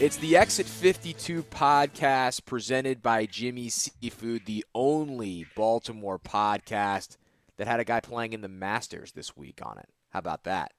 It's the Exit 52 podcast presented by Jimmy Seafood, the only Baltimore podcast that had a guy playing in the Masters this week on it. How about that?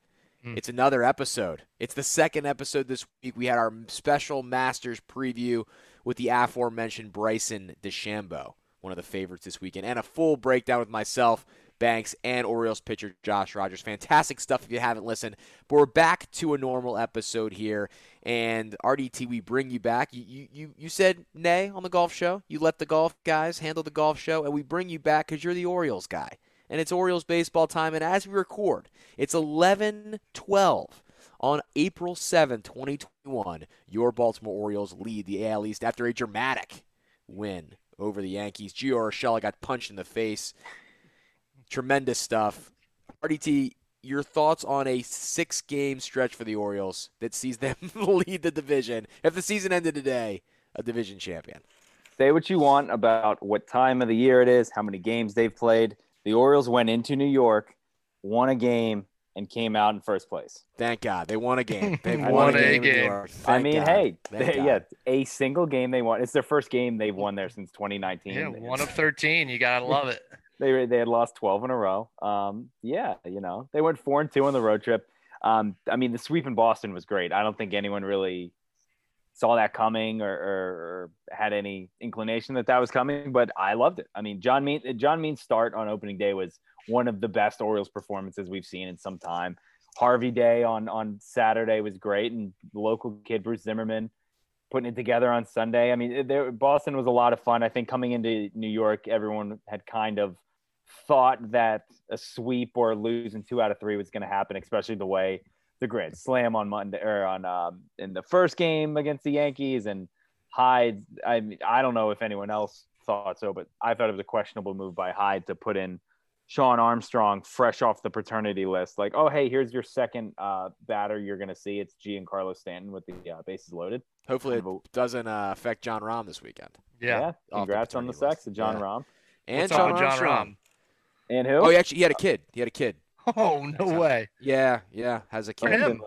Mm. It's another episode. It's the second episode this week. We had our special Masters preview with the aforementioned Bryson DeChambeau, one of the favorites this weekend, and a full breakdown with myself Banks, and Orioles pitcher Josh Rogers. Fantastic stuff if you haven't listened. But we're back to a normal episode here. And RDT, we bring you back. You, you, you said nay on the golf show. You let the golf guys handle the golf show, and we bring you back because you're the Orioles guy. And it's Orioles baseball time. And as we record, it's 11 12 on April 7, 2021. Your Baltimore Orioles lead the AL East after a dramatic win over the Yankees. Gio Urshela got punched in the face Tremendous stuff. RDT, your thoughts on a six game stretch for the Orioles that sees them lead the division. If the season ended today, a division champion. Say what you want about what time of the year it is, how many games they've played. The Orioles went into New York, won a game, and came out in first place. Thank God they won a game. They won, won, a game. game. I mean, God. hey, they, yeah, a single game they won. It's their first game they've won there since 2019. Yeah, one of 13. You gotta love it. They they had lost 12 in a row. Um, yeah, you know, they went four and two on the road trip. Um, I mean, the sweep in Boston was great. I don't think anyone really saw that coming or, or, or, had any inclination that that was coming, but I loved it. I mean, John Means John Mean's start on opening day was one of the best Orioles performances we've seen in some time. Harvey Day on on Saturday was great, and local kid Bruce Zimmermann putting it together on Sunday. I mean, there, Boston was a lot of fun. I think coming into New York, everyone had kind of thought that a sweep or losing two out of three was going to happen, especially the way the grid slam on Monday or on um, in the first game against the Yankees and Hyde. I mean, I don't know if anyone else thought so, but I thought it was a questionable move by Hyde to put in Shawn Armstrong fresh off the paternity list. Like, oh hey, here's your second uh, batter you're going to see. It's Giancarlo Stanton with the uh, bases loaded. Hopefully, it doesn't uh, affect Jon Rahm this weekend. Yeah, yeah. congrats the on the sex of Jon yeah. Rahm and What's John, Jon Rahm. And who? Oh, he actually he had a kid. He had a kid. Oh no way. Yeah, yeah, has a kid. For him.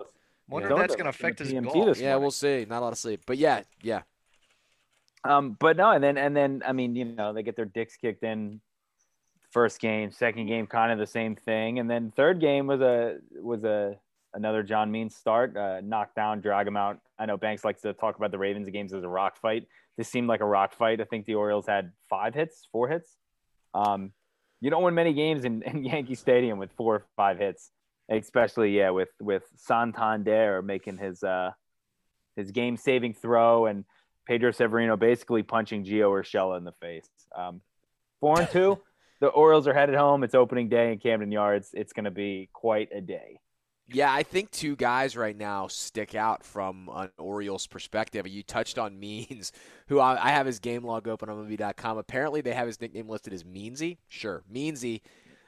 Wonder yeah. if that's going to affect his golf. Yeah, we'll see. Not a lot of sleep, but yeah, yeah. Um, but no, and then and then I mean, you know, they get their dicks kicked in. First game, second game, kind of the same thing, and then third game was a was a another John Means start, uh, knock down, drag him out. I know Banks likes to talk about the Ravens games as a rock fight. This seemed like a rock fight. I think the Orioles had five hits, four hits. Um, you don't win many games in, in Yankee Stadium with four or five hits, especially yeah with with Santander making his uh his game saving throw and Pedro Severino basically punching Gio Urshela in the face. Um, four and two, the Orioles are headed home. It's opening day in Camden Yards. It's going to be quite a day. Yeah, I think two guys right now stick out from an Orioles perspective. You touched on Means, who I, I have his game log open on movie.com. Apparently, they have his nickname listed as Meansy. Sure, Meansy.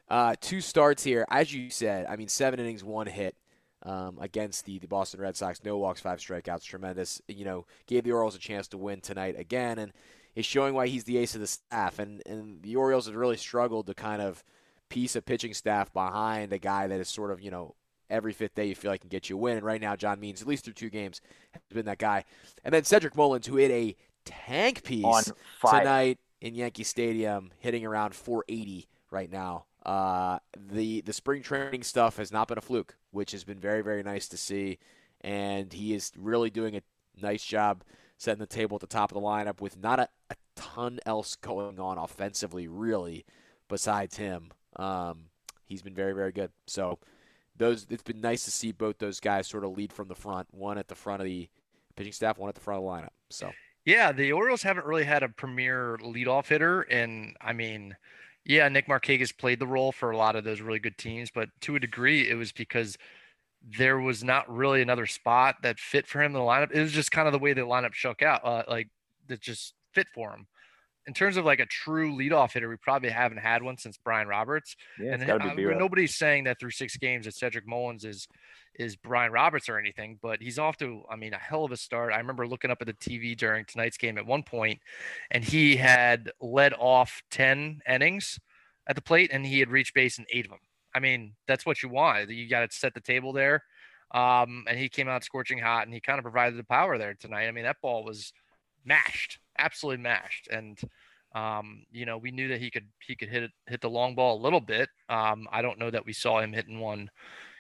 Uh, two starts here. As you said, I mean, seven innings, one hit um, against the, the Boston Red Sox. No walks, five strikeouts. Tremendous. You know, gave the Orioles a chance to win tonight again, and is showing why he's the ace of the staff. And, and the Orioles have really struggled to kind of piece a pitching staff behind a guy that is sort of, you know, every fifth day you feel like can get you a win. And right now, John Means, at least through two games, has been that guy. And then Cedric Mullins, who hit a tank piece tonight in Yankee Stadium, hitting around 480 right now. Uh, the the spring training stuff has not been a fluke, which has been very very nice to see, and he is really doing a nice job setting the table at the top of the lineup with not a, a ton else going on offensively really besides him. Um, he's been very very good. So those it's been nice to see both those guys sort of lead from the front, one at the front of the pitching staff, one at the front of the lineup. So yeah, the Orioles haven't really had a premier leadoff hitter, and I mean, yeah, Nick Markakis played the role for a lot of those really good teams, but to a degree, it was because there was not really another spot that fit for him in the lineup. It was just kind of the way the lineup shook out, uh, like that just fit for him in terms of like a true leadoff hitter, we probably haven't had one since Brian Roberts. Yeah, and uh, nobody's saying that through six games that Cedric Mullins is is Brian Roberts or anything, but he's off to, I mean, a hell of a start. I remember looking up at the TV during tonight's game at one point, and he had led off 10 innings at the plate, and he had reached base in eight of them. I mean, that's what you want. You got to set the table there. Um, and he came out scorching hot and he kind of provided the power there tonight. I mean, that ball was mashed, absolutely mashed. And um, you know, we knew that he could he could hit it, hit the long ball a little bit. Um, I don't know that we saw him hitting one,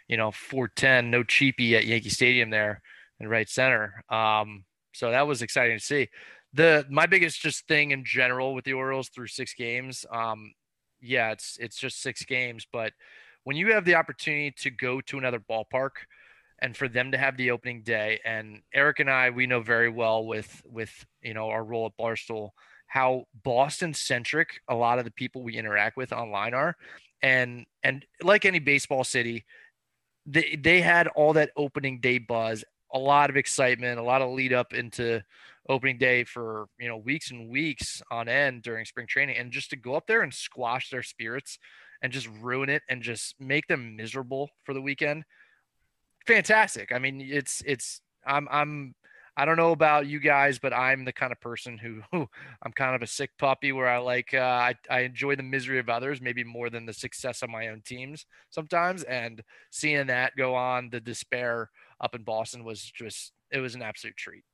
you know, 410, no cheapie at Yankee Stadium there in right center. Um, so that was exciting to see. The my biggest just thing in general with the Orioles through six games, um, yeah, it's it's just six games, but when you have the opportunity to go to another ballpark and for them to have the opening day and Eric and I we know very well with with you know our role at Barstool how Boston centric a lot of the people we interact with online are. And and like any baseball city, they they had all that opening day buzz, a lot of excitement, a lot of lead up into opening day for you know weeks and weeks on end during spring training and just to go up there and squash their spirits and just ruin it and just make them miserable for the weekend fantastic i mean it's it's i'm i'm I don't know about you guys, but I'm the kind of person who, who I'm kind of a sick puppy where I like uh, I, I enjoy the misery of others maybe more than the success of my own teams sometimes. And seeing that go on, the despair up in Boston was just it was an absolute treat.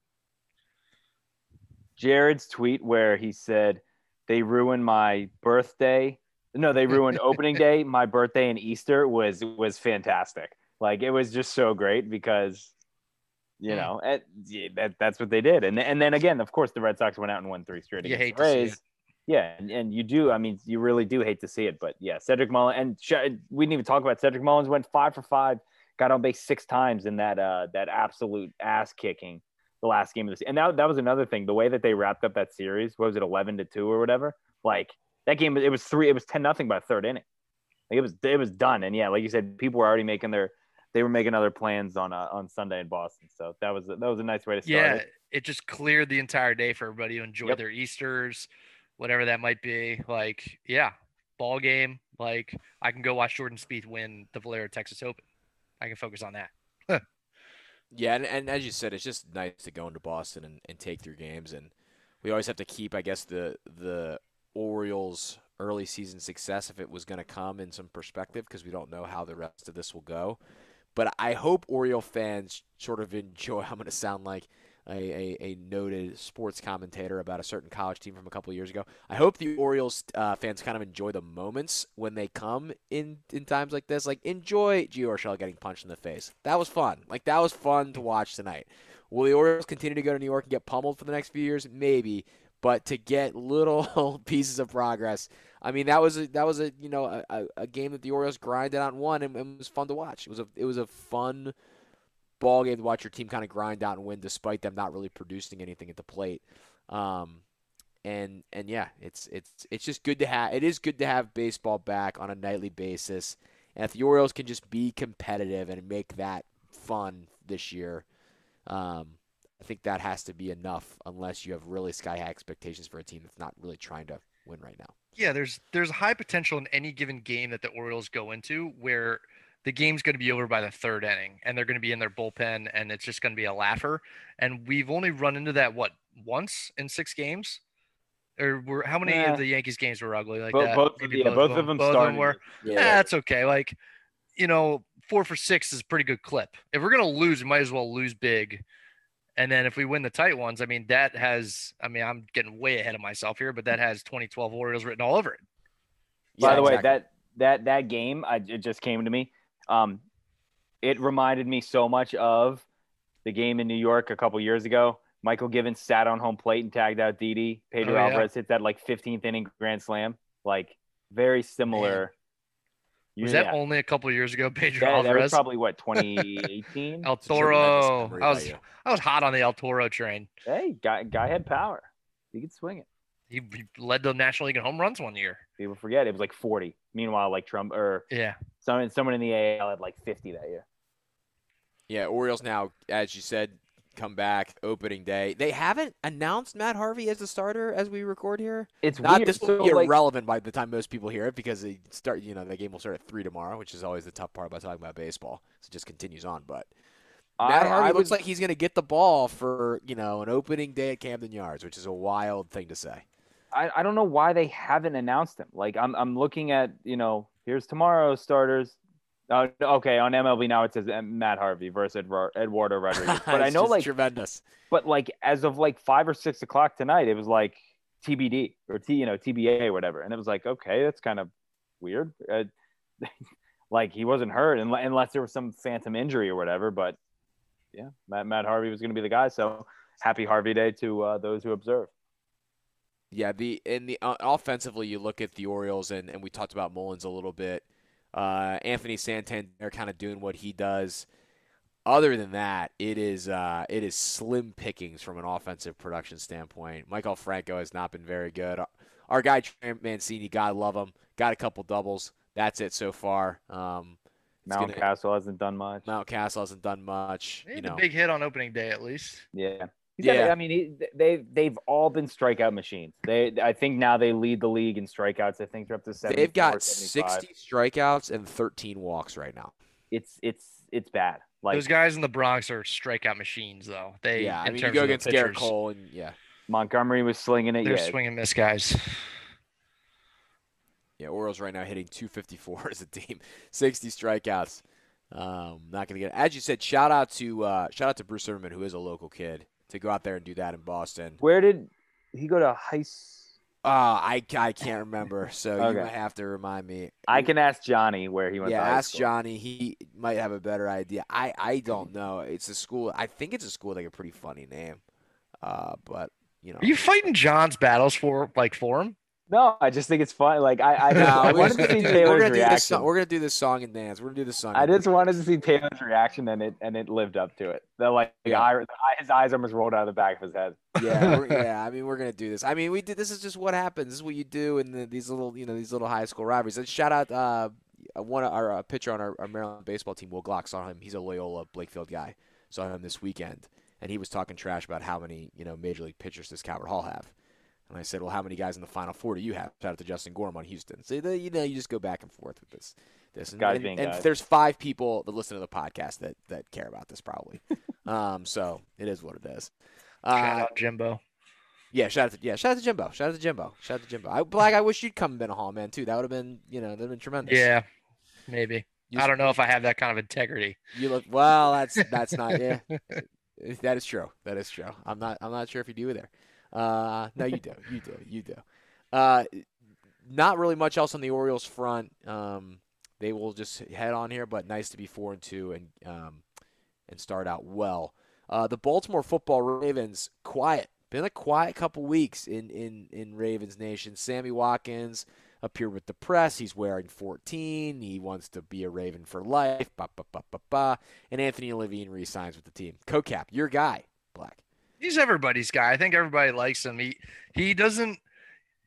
Jared's tweet where he said they ruined my birthday. No, they ruined opening day, my birthday, and Easter was was fantastic. Like it was just so great because you know, that that's what they did. And and then again, of course, the Red Sox went out and won three straight you against the Rays. Yeah, and, and you do. I mean, you really do hate to see it, but yeah, Cedric Mullins and Sh- we didn't even talk about Cedric Mullins went five for five, got on base six times in that uh that absolute ass kicking the last game of the season. And that that was another thing. The way that they wrapped up that series, what was it, eleven to two or whatever? Like that game, it was three, it was ten nothing by third inning. Like it was it was done. And yeah, like you said, people were already making their they were making other plans on uh, on Sunday in Boston. So that was that was a nice way to start. Yeah, it. it just cleared the entire day for everybody to enjoy yep. their Easter's, whatever that might be. Like, yeah, ball game. Like, I can go watch Jordan Spieth win the Valero Texas Open. I can focus on that. yeah, and, and as you said, it's just nice to go into Boston and, and take through games, and we always have to keep, I guess, the the Orioles early season success if it was going to come in some perspective because we don't know how the rest of this will go. But I hope Oriole fans sort of enjoy. I'm going to sound like a, a, a, noted sports commentator about a certain college team from a couple years ago. I hope the Orioles uh, fans kind of enjoy the moments when they come in in times like this. Like enjoy Gio Urshela getting punched in the face. That was fun. Like that was fun to watch tonight. Will the Orioles continue to go to New York and get pummeled for the next few years? Maybe, but to get little pieces of progress I mean, that was a, that was a you know a, a game that the Orioles grinded out and won, and, and, it was fun to watch. It was a it was a fun ball game to watch your team kind of grind out and win, despite them not really producing anything at the plate. Um, and and yeah, it's it's it's just good to have. It is good to have baseball back on a nightly basis, and if the Orioles can just be competitive and make that fun this year, um, I think that has to be enough. Unless you have really sky high expectations for a team that's not really trying to win right now yeah, there's there's high potential in any given game that the Orioles go into where the game's going to be over by the third inning and they're going to be in their bullpen and it's just going to be a laugher. And we've only run into that what once in six games. Or were how many yeah. of the Yankees games were ugly like both, that? Both, yeah, both, both of them, both started. Of them were. Yeah, that's okay. Like, you know, four for six is a pretty good clip. If we're gonna lose, we might as well lose big and then if we win the tight ones, I mean, that has, I mean, I'm getting way ahead of myself here, but that has 2012 Orioles written all over it. By yeah, the exactly. way, that, that, that game, I, it just came to me. Um, it reminded me so much of the game in New York a couple years ago. Mychal Givens sat on home plate and tagged out Didi. Pedro oh, yeah. Alvarez hit that like 15th inning grand slam. Like very similar. Was yeah. that only a couple years ago, Pedro that, Alvarez? That was probably what 2018. El Toro. I was I was hot on the El Toro train. Hey, guy guy had power. He could swing it. He, he led the National League in home runs one year. People forget it was like 40. Meanwhile, like Trumbo yeah, someone someone in the AL had like 50 that year. Yeah, Orioles now, as you said, come back opening day. They haven't announced Matt Harvey as the starter as we record here. It's not weird. this will so, be like, irrelevant by the time most people hear it because they start. You know, the game will start at three tomorrow, which is always the tough part about talking about baseball. So it just continues on. But Matt I, Harvey I looks like he's going to get the ball for you know an opening day at Camden Yards, which is a wild thing to say. I, I don't know why they haven't announced him. Like I'm I'm looking at you know here's tomorrow's starters. Oh, okay. On MLB now it says uh, Matt Harvey versus Eduardo Rodriguez. But I know, like, tremendous. But like, as of like five or six o'clock tonight, it was like TBD or T, you know, TBA or whatever, and it was like, okay, that's kind of weird. Uh, like he wasn't hurt unless there was some phantom injury or whatever. But yeah, Matt, Matt Harvey was going to be the guy. So happy Harvey Day to uh, those who observe. Yeah, the in the uh, offensively, you look at the Orioles, and, and we talked about Mullins a little bit. Uh, Anthony Santander kind of doing what he does. Other than that, it is uh, it is slim pickings from an offensive production standpoint. Maikel Franco has not been very good. Our guy Trey Mancini, God love him, got a couple doubles. That's it so far. Um, Mountcastle hasn't done much. Mount Mountcastle hasn't done much. He you know, a big hit on opening day at least. Yeah. Yeah. I mean, he, they they've all been strikeout machines. They, I think now they lead the league in strikeouts. I think they're up to seven. They've got 60 strikeouts and 13 walks right now. It's it's it's bad. Like those guys in the Bronx are strikeout machines, though. They yeah. I mean, you go against Gerrit Cole and yeah. Montgomery was slinging it. They're yeah. swinging miss guys. Yeah, Orioles right now hitting 254 as a team, 60 strikeouts. Um, not gonna get it. As you said, shout out to uh, shout out to Bruce Zimmermann, who is a local kid, to go out there and do that in Boston. Where did he go to high? Uh, I, I can't remember, so okay. you might have to remind me. I can ask Johnny where he went. Yeah, ask school. Johnny. He might have a better idea. I, I don't know. It's a school. I think it's a school with like a pretty funny name. Uh, but you know, are you fighting John's battles for like for him? No, I just think it's fun. Like I, I, no, I wanted to see Taylor's we're reaction. Song, we're gonna do this song and dance. We're gonna do this song. I just wanted to see Taylor's reaction, and it and it lived up to it. The like yeah. eye, his eyes almost rolled out of the back of his head. Yeah, yeah. I mean, we're gonna do this. I mean, we did. This is just what happens. This is what you do in the, these little, you know, these little high school rivalries. And shout out uh, one of our uh, pitcher on our, our, Maryland baseball team, Will Glock. Saw him. He's a Loyola Blakefield guy. Saw him this weekend, and he was talking trash about how many you know major league pitchers does Calvert Hall have. And I said, well, how many guys in the Final Four do you have? Shout out to Justin Gorham on Houston. So you know, you just go back and forth with this. This and, and, and there's five people that listen to the podcast that that care about this probably. um, so it is what it is. Uh, shout out Jimbo. Yeah, shout out to yeah, shout out to Jimbo. Shout out to Jimbo. Shout out to Jimbo. I, Black, I wish you'd come and been a Hall man too. That would have been you know that'd been tremendous. Yeah, maybe. You I don't know if I have that kind of integrity. You look well. That's that's not yeah. that is true. That is true. I'm not I'm not sure if you do either. Uh, no, you do. You do. You do. Uh, not really much else on the Orioles front. Um, they will just head on here, but nice to be four and two and um, and start out well. Uh, the Baltimore Football Ravens quiet. Been a quiet couple weeks in in in Ravens Nation. Sammy Watkins appeared with the press. He's wearing 14. He wants to be a Raven for life. Ba, ba, ba, ba, ba. And Anthony Levine resigns with the team. CoCap, your guy, Black he's everybody's guy. I think everybody likes him. He he doesn't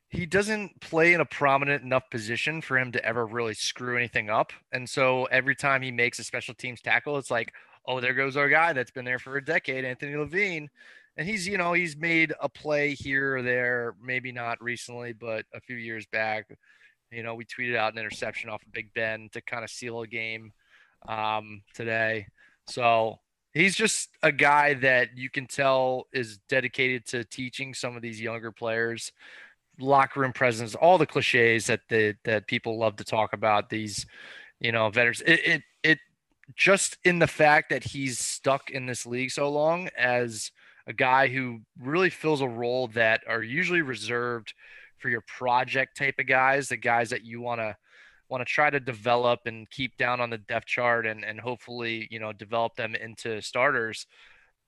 he doesn't play in a prominent enough position for him to ever really screw anything up. And so every time he makes a special teams tackle, it's like, oh, there goes our guy that's been there for a decade, Anthony Levine. And he's, you know, he's made a play here or there, maybe not recently, but a few years back. You know, we tweeted out an interception off of Big Ben to kind of seal a game um, today. So he's just a guy that you can tell is dedicated to teaching some of these younger players locker room presence all the cliches that the that people love to talk about these you know veterans. It, it it just in the fact that he's stuck in this league so long as a guy who really fills a role that are usually reserved for your project type of guys the guys that you want to want to try to develop and keep down on the depth chart and and hopefully you know develop them into starters.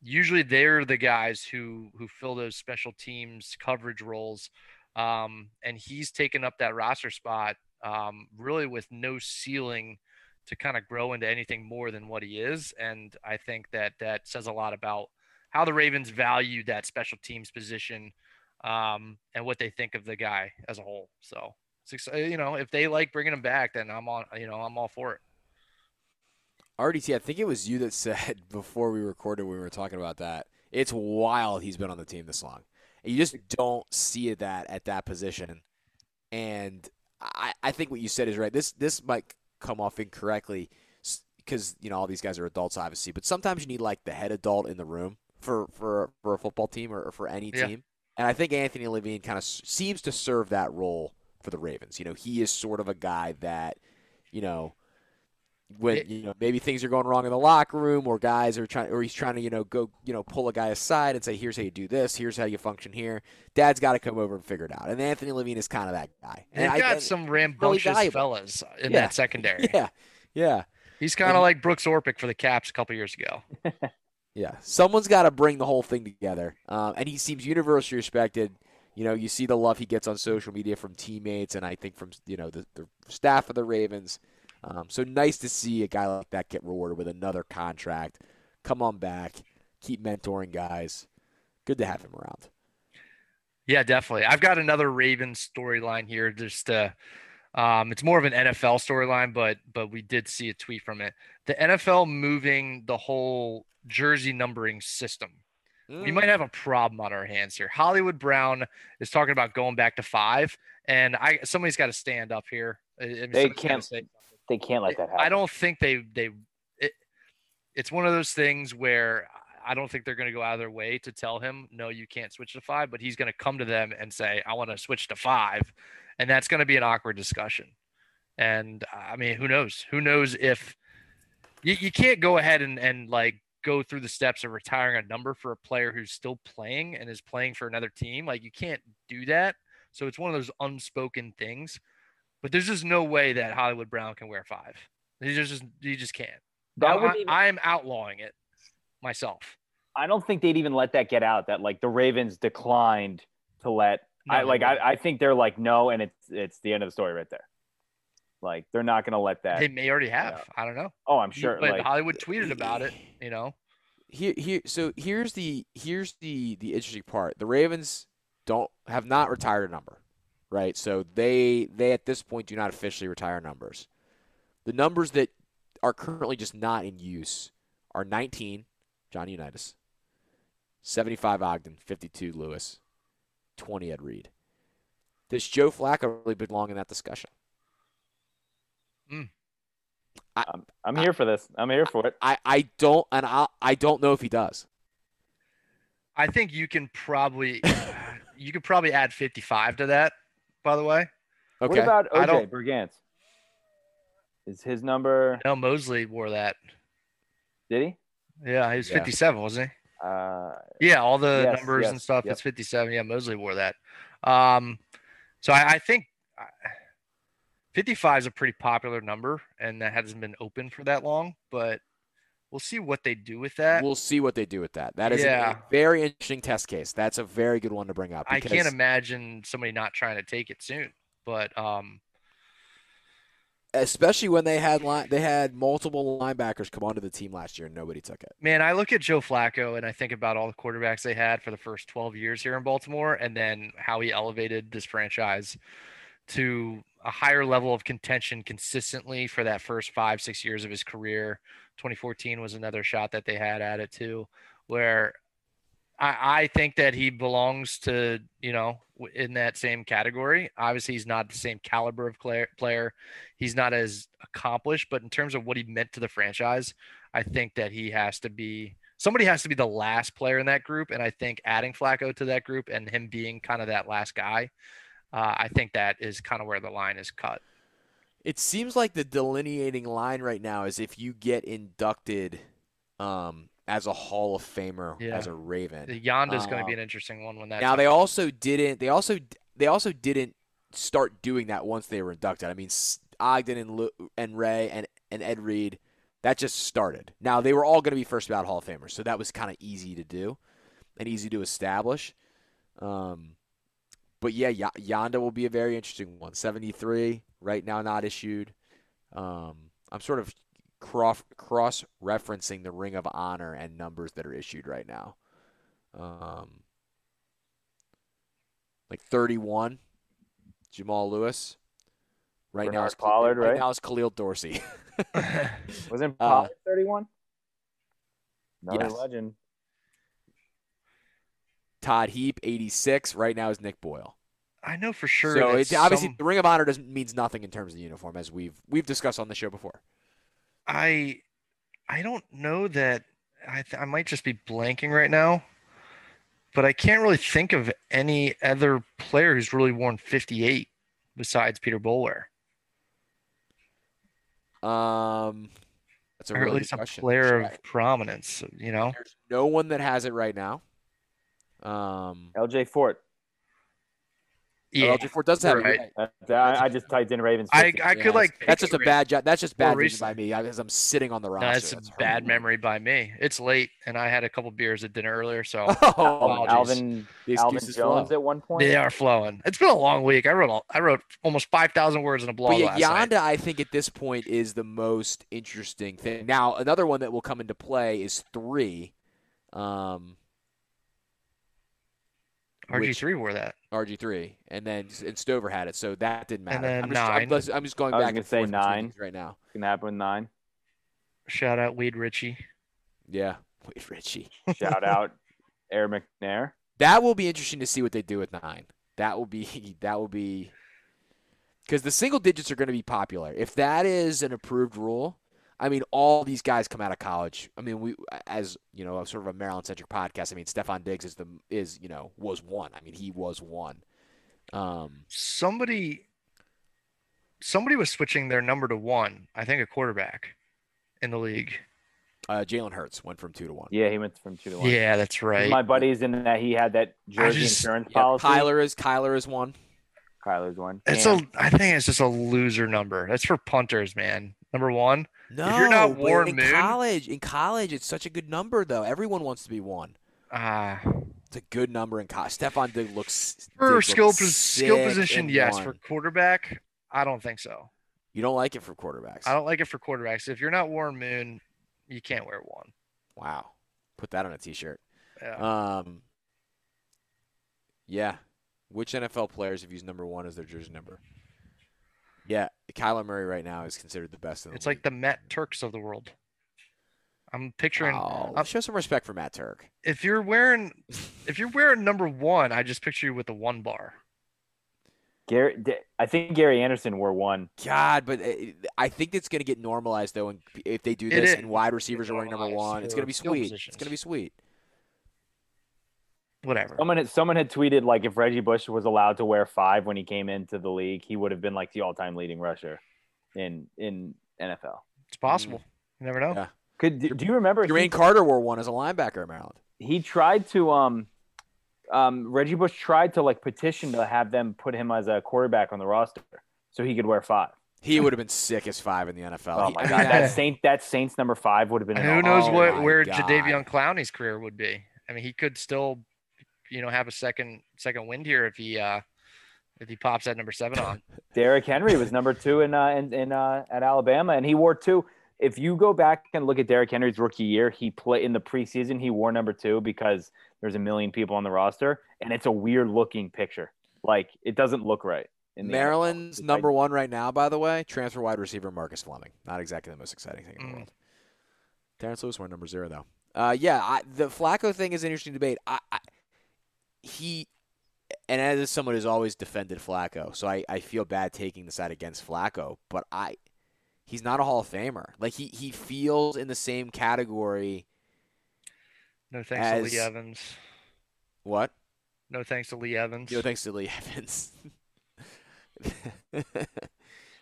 Usually they're the guys who who fill those special teams coverage roles um, and he's taken up that roster spot um, really with no ceiling to kind of grow into anything more than what he is. And i think that that says a lot about how the ravens value that special teams position um, and what they think of the guy as a whole so uh, you know, if they like bringing him back, then I'm on. You know, I'm all for it. RDT, I think it was you that said before we recorded we were talking about that. It's wild he's been on the team this long. You just don't see that at that position. And I, I think what you said is right. This this might come off incorrectly because you know all these guys are adults, obviously. But sometimes you need like the head adult in the room for for for a football team or, or for any yeah. team. And I think Anthony Levine kind of seems to serve that role for the Ravens. You know, he is sort of a guy that, you know, when you know maybe things are going wrong in the locker room, or guys are trying, or he's trying to you know go you know pull a guy aside and say, "Here's how you do this. Here's how you function here." Dad's got to come over and figure it out. And Anthony Levine is kind of that guy. And They've I- got and- some rambunctious valuable. fellas in Yeah. that secondary. yeah, yeah. He's kind of like Brooks Orpik for the Caps a couple years ago. Yeah, someone's got to bring the whole thing together, um, and he seems universally respected. You know, you see the love he gets on social media from teammates, and I think from you know the, the staff of the Ravens. Um, so nice to see a guy like that get rewarded with another contract. Come on back, keep mentoring guys. Good to have him around. Yeah, definitely. I've got another Ravens storyline here. Just uh, um, it's more of an NFL storyline, but but we did see a tweet from it. The NFL moving the whole jersey numbering system. Mm. We might have a problem on our hands here. Hollywood Brown is talking about going back to five, and I somebody's got to stand up here. I- I mean, They can't They can't let that happen. I don't think they they. It, it's one of those things where I don't think they're going to go out of their way to tell him no, you can't switch to five, but he's going to come to them and say, I want to switch to five, and that's going to be an awkward discussion. And I mean, who knows? Who knows if you, you can't go ahead and and like go through the steps of retiring a number for a player who's still playing and is playing for another team. Like you can't do that. So it's one of those unspoken things. But there's just no way that Hollywood Brown can wear five. He just you just can't. That would I, I am outlawing it myself. I don't think they'd even let that get out. That like the Ravens declined to let. No, I like. I, I think they're like no, and it's it's the end of the story right there. Like they're not going to let that. They may already have. I don't know. oh, I'm sure. But Like Hollywood tweeted about it. You know. here here so here's the here's the the interesting part. The Ravens don't have not retired a number, right? So they they at this point do not officially retire numbers. The numbers that are currently just not in use are 19 Johnny Unitas, 75 Ogden, 52 Lewis, 20 Ed Reed. Does Joe Flacco really belong in that discussion? I'm, I'm here for this. I'm here for it. I, I don't and I I don't know if he does. I think you can probably you could probably add 55 to that. By the way, Okay. What about I OJ don't- Brigance? Is his number? no Mosley wore that. Did he? Yeah, he was Yeah. 57, wasn't Uh, he? Yeah, all the Yes, numbers and stuff. yep. It's 57. Yeah, Mosley wore that. Um, so I, I think uh, 55 is a pretty popular number, and that hasn't been open for that long. But we'll see what they do with that. We'll see what they do with that. That is a very interesting test case. That's a very good one to bring up. I can't imagine somebody not trying to take it soon. But um, especially when they had line, they had multiple linebackers come onto the team last year and nobody took it. man, I look at Joe Flacco and I think about all the quarterbacks they had for the first 12 years here in Baltimore and then how he elevated this franchise to a higher level of contention consistently for that first five, six years of his career. 2014 was another shot that they had at it too, where I, I think that he belongs to, you know, in that same category. Obviously, he's not the same caliber of player. player. He's not as accomplished, but in terms of what he meant to the franchise, I think that he has to be somebody has to be the last player in that group. And I think adding Flacco to that group and him being kind of that last guy, uh, I think that is kind of where the line is cut. It seems like the delineating line right now is if you get inducted um, as a Hall of Famer Yeah. as a Raven. The Yanda is going to Um, be an interesting one when that. now they also didn't. They also they also didn't start doing that once they were inducted. I mean, Ogden and Lu- and Ray and and Ed Reed, that just started. Now they were all going to be first ballot Hall of Famers, so that was kind of easy to do and easy to establish. Um, but yeah, y- Yanda will be a very interesting one. Seventy three right now, not issued. Um, I'm sort of cross cross referencing the Ring of Honor and numbers that are issued right now. Um, like 31, Jamal Lewis. Right now, Bernard it's Pollard, right? now it's Khalil Dorsey. wasn't Uh, Pollard 31? Another yes. legend. Todd Heap, 86. Right now is Nick Boyle. I know for sure. so it's obviously some- the Ring of Honor doesn't means nothing in terms of the uniform, as we've we've discussed on the show before. I I don't know that I th- I might just be blanking right now, but I can't really think of any other player who's really worn 58 besides Peter Boulware. Um, That's a or really at least a question. player of prominence. You know, There's no one that has it right now. Um, LJ Fort. yeah. LJ Fort does have it. right. right. I, I just typed in Ravens. I 50. I Yeah, could like. That's just a bad job. That's just bad More vision by me because I'm sitting on the roster. No, that's a That's bad horrible. memory by me. It's late, and I had a couple beers at dinner earlier, so Oh, Alvin the Alvin excuses Jones flow. at one point. they are flowing. It's been a long week. I wrote a- I wrote almost five thousand words in a blog But yeah, last night. I think at this point is the most interesting thing. Now, another one that will come into play is three. Um, RG three wore that. RG3, and then and Stover had it, so that didn't matter. And then I'm, just, I'm, nine. just- I'm just going I was back gonna and say forth nine. right now. Can happen with nine. Shout out Wade Richey. Yeah, wait, Richie. Shout out Air McNair. That will be interesting to see what they do with nine. That will be that will be because the single digits are going to be popular. If that is an approved rule, I mean, all these guys come out of college. I mean, we as you know, sort of a Maryland centric podcast. I mean, Stefon Diggs is the is you know was one. I mean, he was one. Um, Somebody somebody was switching their number to one. I think a quarterback in the league. uh, Jalen Hurts went from two to one. Yeah, he went from two to one. Yeah, that's right. My buddy's in that he had that jersey just- insurance Yeah, policy. Kyler is Kyler is one. Kyler's one. It's Cam. a I think it's just a loser number. That's for punters, man. Number one. No, you're not Warren in Moon- college, in college, it's such a good number though. Everyone wants to be one. Ah, It's a good number in college. Stefon Diggs looks for skill looks pos- skill position, yes. one. For quarterback, I don't think so. You don't like it for quarterbacks. I don't like it for quarterbacks. If you're not Warren Moon, you can't wear one. Wow. Put that on a t-shirt. Yeah. Um Yeah. Which NFL players have used number 1 as their jersey number? Yeah, Kyler Murray right now is considered the best in the it's like the Matt Turks of the world. I'm picturing oh, I'm- show some respect for Matt Turk. if you're wearing if you're wearing number one, I just picture you with the one bar. Gary. I think Gary Anderson wore one. God, but uh, I think it's going to get normalized though and if they do this and wide receivers are wearing number 1, it's going to be sweet. It's going to be sweet. Whatever. Someone had someone had tweeted like if Reggie Bush was allowed to wear five when he came into the league, he would have been like the all-time leading rusher in in NFL. It's possible. You never know. Yeah. Could do, do you remember he, Dwayne Carter wore one as a linebacker in Maryland. he tried to um um Reggie Bush tried to like petition to have them put him as a quarterback on the roster so he could wear five. He would have been sick as 5 in the NFL. Oh my god, that Saint that Saints number five would have been. Who knows Oh what my where God. Jadeveon Clowney's career would be. I mean, he could still, you know, have a second second wind here if he uh if he pops that number seven on. Derrick Henry was number two in uh, in, in uh, at Alabama, and he wore two. If you go back and look at Derrick Henry's rookie year, he played in the preseason. He wore number two because there's a million people on the roster, and it's a weird looking picture. Like it doesn't look right. In Maryland's NFL. Number one right now, by the way, transfer wide receiver Marcus Fleming. Not exactly the most exciting thing in the Mm. world. Terrence Lewis wore number zero though. Uh, yeah, I, the Flacco thing is an interesting debate. I, I he and as someone who's always defended Flacco, so I, I feel bad taking the side against Flacco, but I he's not a Hall of Famer. Like he he feels in the same category. No thanks to Lee Evans. What? No thanks to Lee Evans. No thanks to Lee Evans.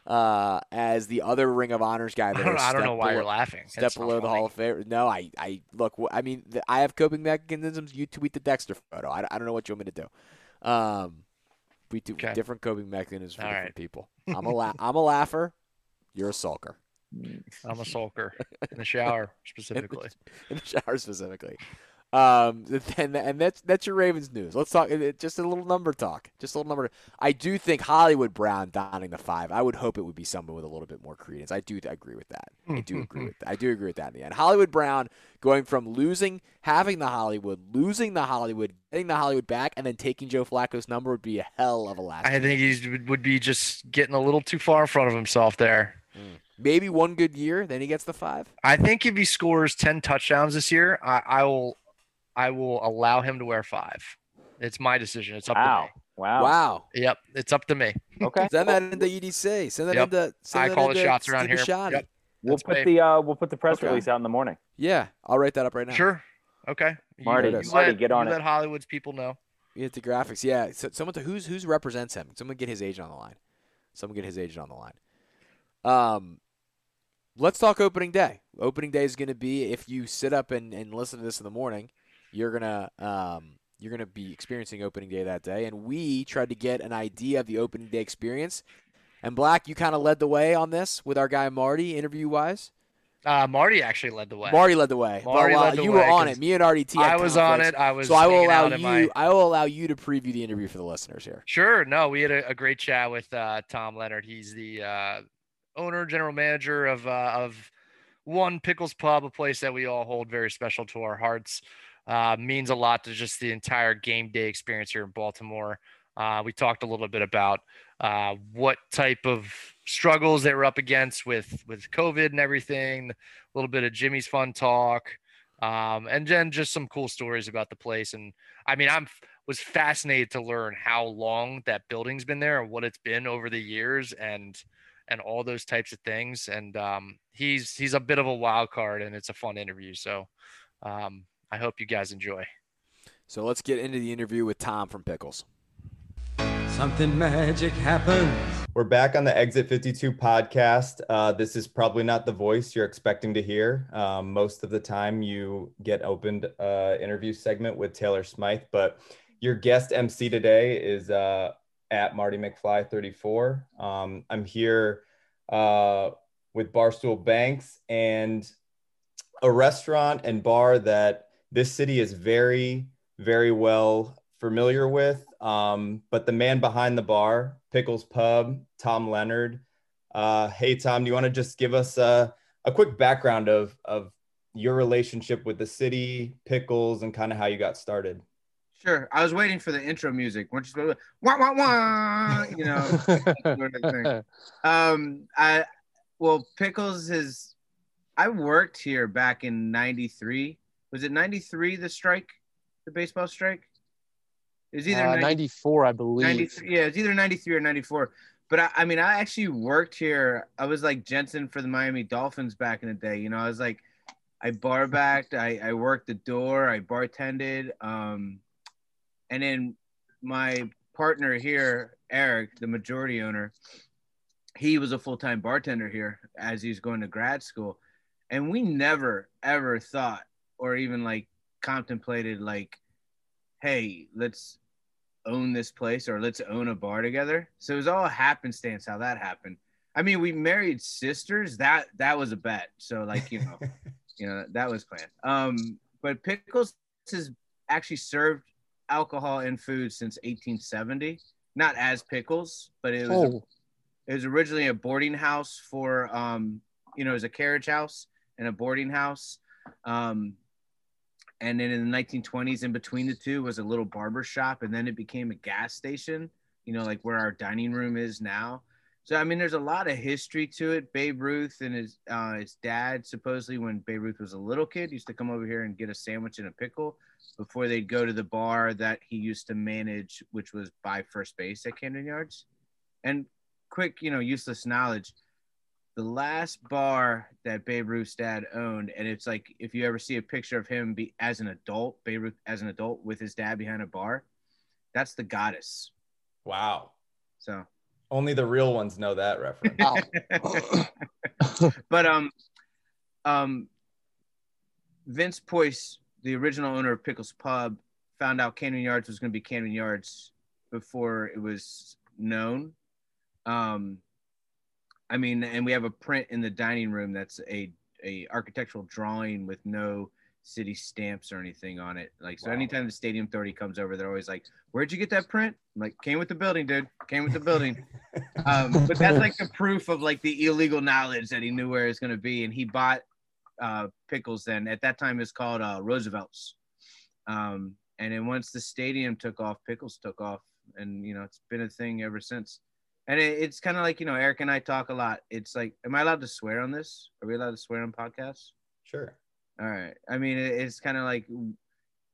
uh, as the other Ring of Honors guy, I that don't, I don't know why you're laughing. Step below the. Hall of Fame. No, I, I look. I mean, the, I have coping mechanisms. You tweet the Dexter photo. I, I don't know what you want me to do. Um, we do Okay. different coping mechanisms for All different right. people. I'm a la- I'm a laugher. You're a sulker I'm a sulker in the shower specifically. in the shower specifically. Um, and, and that's that's your Ravens news. Let's talk. Uh, just a little number talk. Just a little number. I do think Hollywood Brown donning the five. I would hope it would be someone with a little bit more credence. I do agree with that. I do agree mm-hmm. with that. I do agree with that in the end. Hollywood Brown going from losing, having the Hollywood, losing the Hollywood, getting the Hollywood back, and then taking Joe Flacco's number would be a hell of a last. I think he would- be just getting a little too far in front of himself there. Mm. Maybe one good year, then he gets the five. I think if he scores ten touchdowns this year, I, I will, I will allow him to wear five. It's my decision. It's up Wow. to me. Wow. Wow. Yep, it's up to me. Okay. Send that into EDC. Send that Yep. into. Send I that call the shots around here. Bisciotti. Yep. We'll put me. the uh we'll put the press Okay. release out in the morning. Yeah, I'll write that up right now. Sure. Okay. Marty, you, Marty, let, get on you it. let Hollywood's people know. You hit the graphics. Yeah. So, someone to who's who's represents him. Someone get his agent on the line. Someone get his agent on the line. Um. let's talk opening day. Opening day is going to be if you sit up and, and listen to this in the morning, you're gonna um, you're gonna be experiencing opening day that day. And we tried to get an idea of the opening day experience. And Black, you kind of led the way on this with our guy Marty, interview wise. Uh, Marty actually led the way. Marty led the way. Marty well, led the you way, were on it. Me and RDT. I was on it. I was. So I will allow you. my- I will allow you to preview the interview for the listeners here. Sure. No, we had a, a great chat with uh, Tom Leonard. He's the uh, owner, general manager of uh, of One Pickles Pub, a place that we all hold very special to our hearts. Uh, means a lot to just the entire game day experience here in Baltimore. Uh, we talked a little bit about uh, what type of struggles they were up against with with COVID and everything. A little bit of Jimmy's fun talk, um, and then just some cool stories about the place. And I mean, I'm was fascinated to learn how long that building's been there and what it's been over the years and and all those types of things and um, he's he's a bit of a wild card and it's a fun interview so um, i hope you guys enjoy So let's get into the interview with Tom from Pickles. Something magic happens. We're back on the Exit 52 podcast. Uh, this is probably not the voice you're expecting to hear. Um, most of the time, you get opened uh, interview segment with Taylor Smythe, but your guest MC today is uh, at Marty McFly 34. Um, I'm here uh, with Barstool Banks and a restaurant and bar that this city is very, very well familiar with. Um, but the man behind the bar, Pickles Pub, Tom Leonard. Uh, hey, Tom, do you want to just give us a, a quick background of, of your relationship with the city, Pickles, and kind of how you got started? Sure. I was waiting for the intro music. Weren't you supposed to wah wah wah? You know, sort of thing. Um, I well, Pickles is. I worked here back in '93. Was it '93 the strike, the baseball strike? It was either Uh, 90 94, I believe. 93 yeah, it's either 93 or 94. But I, I mean, I actually worked here. I was like Jensen for the Miami Dolphins back in the day. You know, I was like, I bar backed, I, I worked the door, I bartended. Um, and then my partner here, Eric, the majority owner, he was a full time bartender here as he was going to grad school. And we never, ever thought or even like contemplated, like, hey, let's own this place or let's own a bar together. So it was all happenstance how that happened. I mean, we married sisters. That that was a bet. So like you know, you know that was planned. Um, but Pickles has actually served alcohol and food since 1870. Not as Pickles, but it was Oh, it was originally a boarding house for um, you know, it was a carriage house and a boarding house. Um, and then in the 1920s, in between the two was a little barber shop, and then it became a gas station. You know, like where our dining room is now. So I mean, there's a lot of history to it. Babe Ruth and his uh, his dad supposedly, when Babe Ruth was a little kid, used to come over here and get a sandwich and a pickle before they'd go to the bar that he used to manage, which was by first base at Camden Yards. And quick, you know, useless knowledge. The last bar that Babe Ruth's dad owned, and it's like if you ever see a picture of him be as an adult, Babe Ruth as an adult with his dad behind a bar, that's the goddess. Wow. So, Only the real ones know that reference. wow. but um, um, Vince Poyce, the original owner of Pickles Pub, found out Camden Yards was going to be Camden Yards before it was known. Um, I mean, and we have a print in the dining room that's a a architectural drawing with no city stamps or anything on it. Like, so Wow. anytime the stadium authority comes over, they're always like, "Where'd you get that print?" I'm like, "Came with the building, dude. Came with the building." um, but that's like the proof of like the illegal knowledge that he knew where it's going to be, and he bought uh, pickles. Then at that time, it's called uh, Roosevelt's. Um, and then once the stadium took off, pickles took off, and you know it's been a thing ever since. And it, it's kind of like you know Eric and I talk a lot. It's like, am I allowed to swear on this? Are we allowed to swear on podcasts? sure. All right. I mean, it- it's kind of like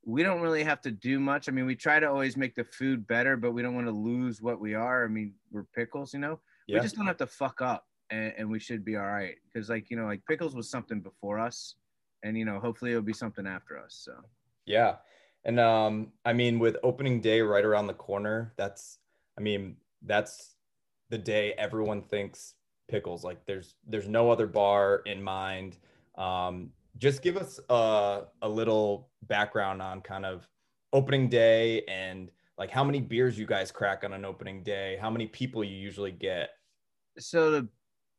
we don't really have to do much. I mean, we try to always make the food better, but we don't want to lose what we are. I mean, we're pickles, you know. Yeah. We just don't have to fuck up, and, and we should be all right. Because, like, you know, like pickles was something before us, and you know, hopefully it'll be something after us. So Yeah. And um, I mean, with opening day right around the corner, that's, I mean, that's the day everyone thinks pickles? Like there's there's no other bar in mind. Um, just give us a, a little background on kind of opening day and like how many beers you guys crack on an opening day, how many people you usually get. So the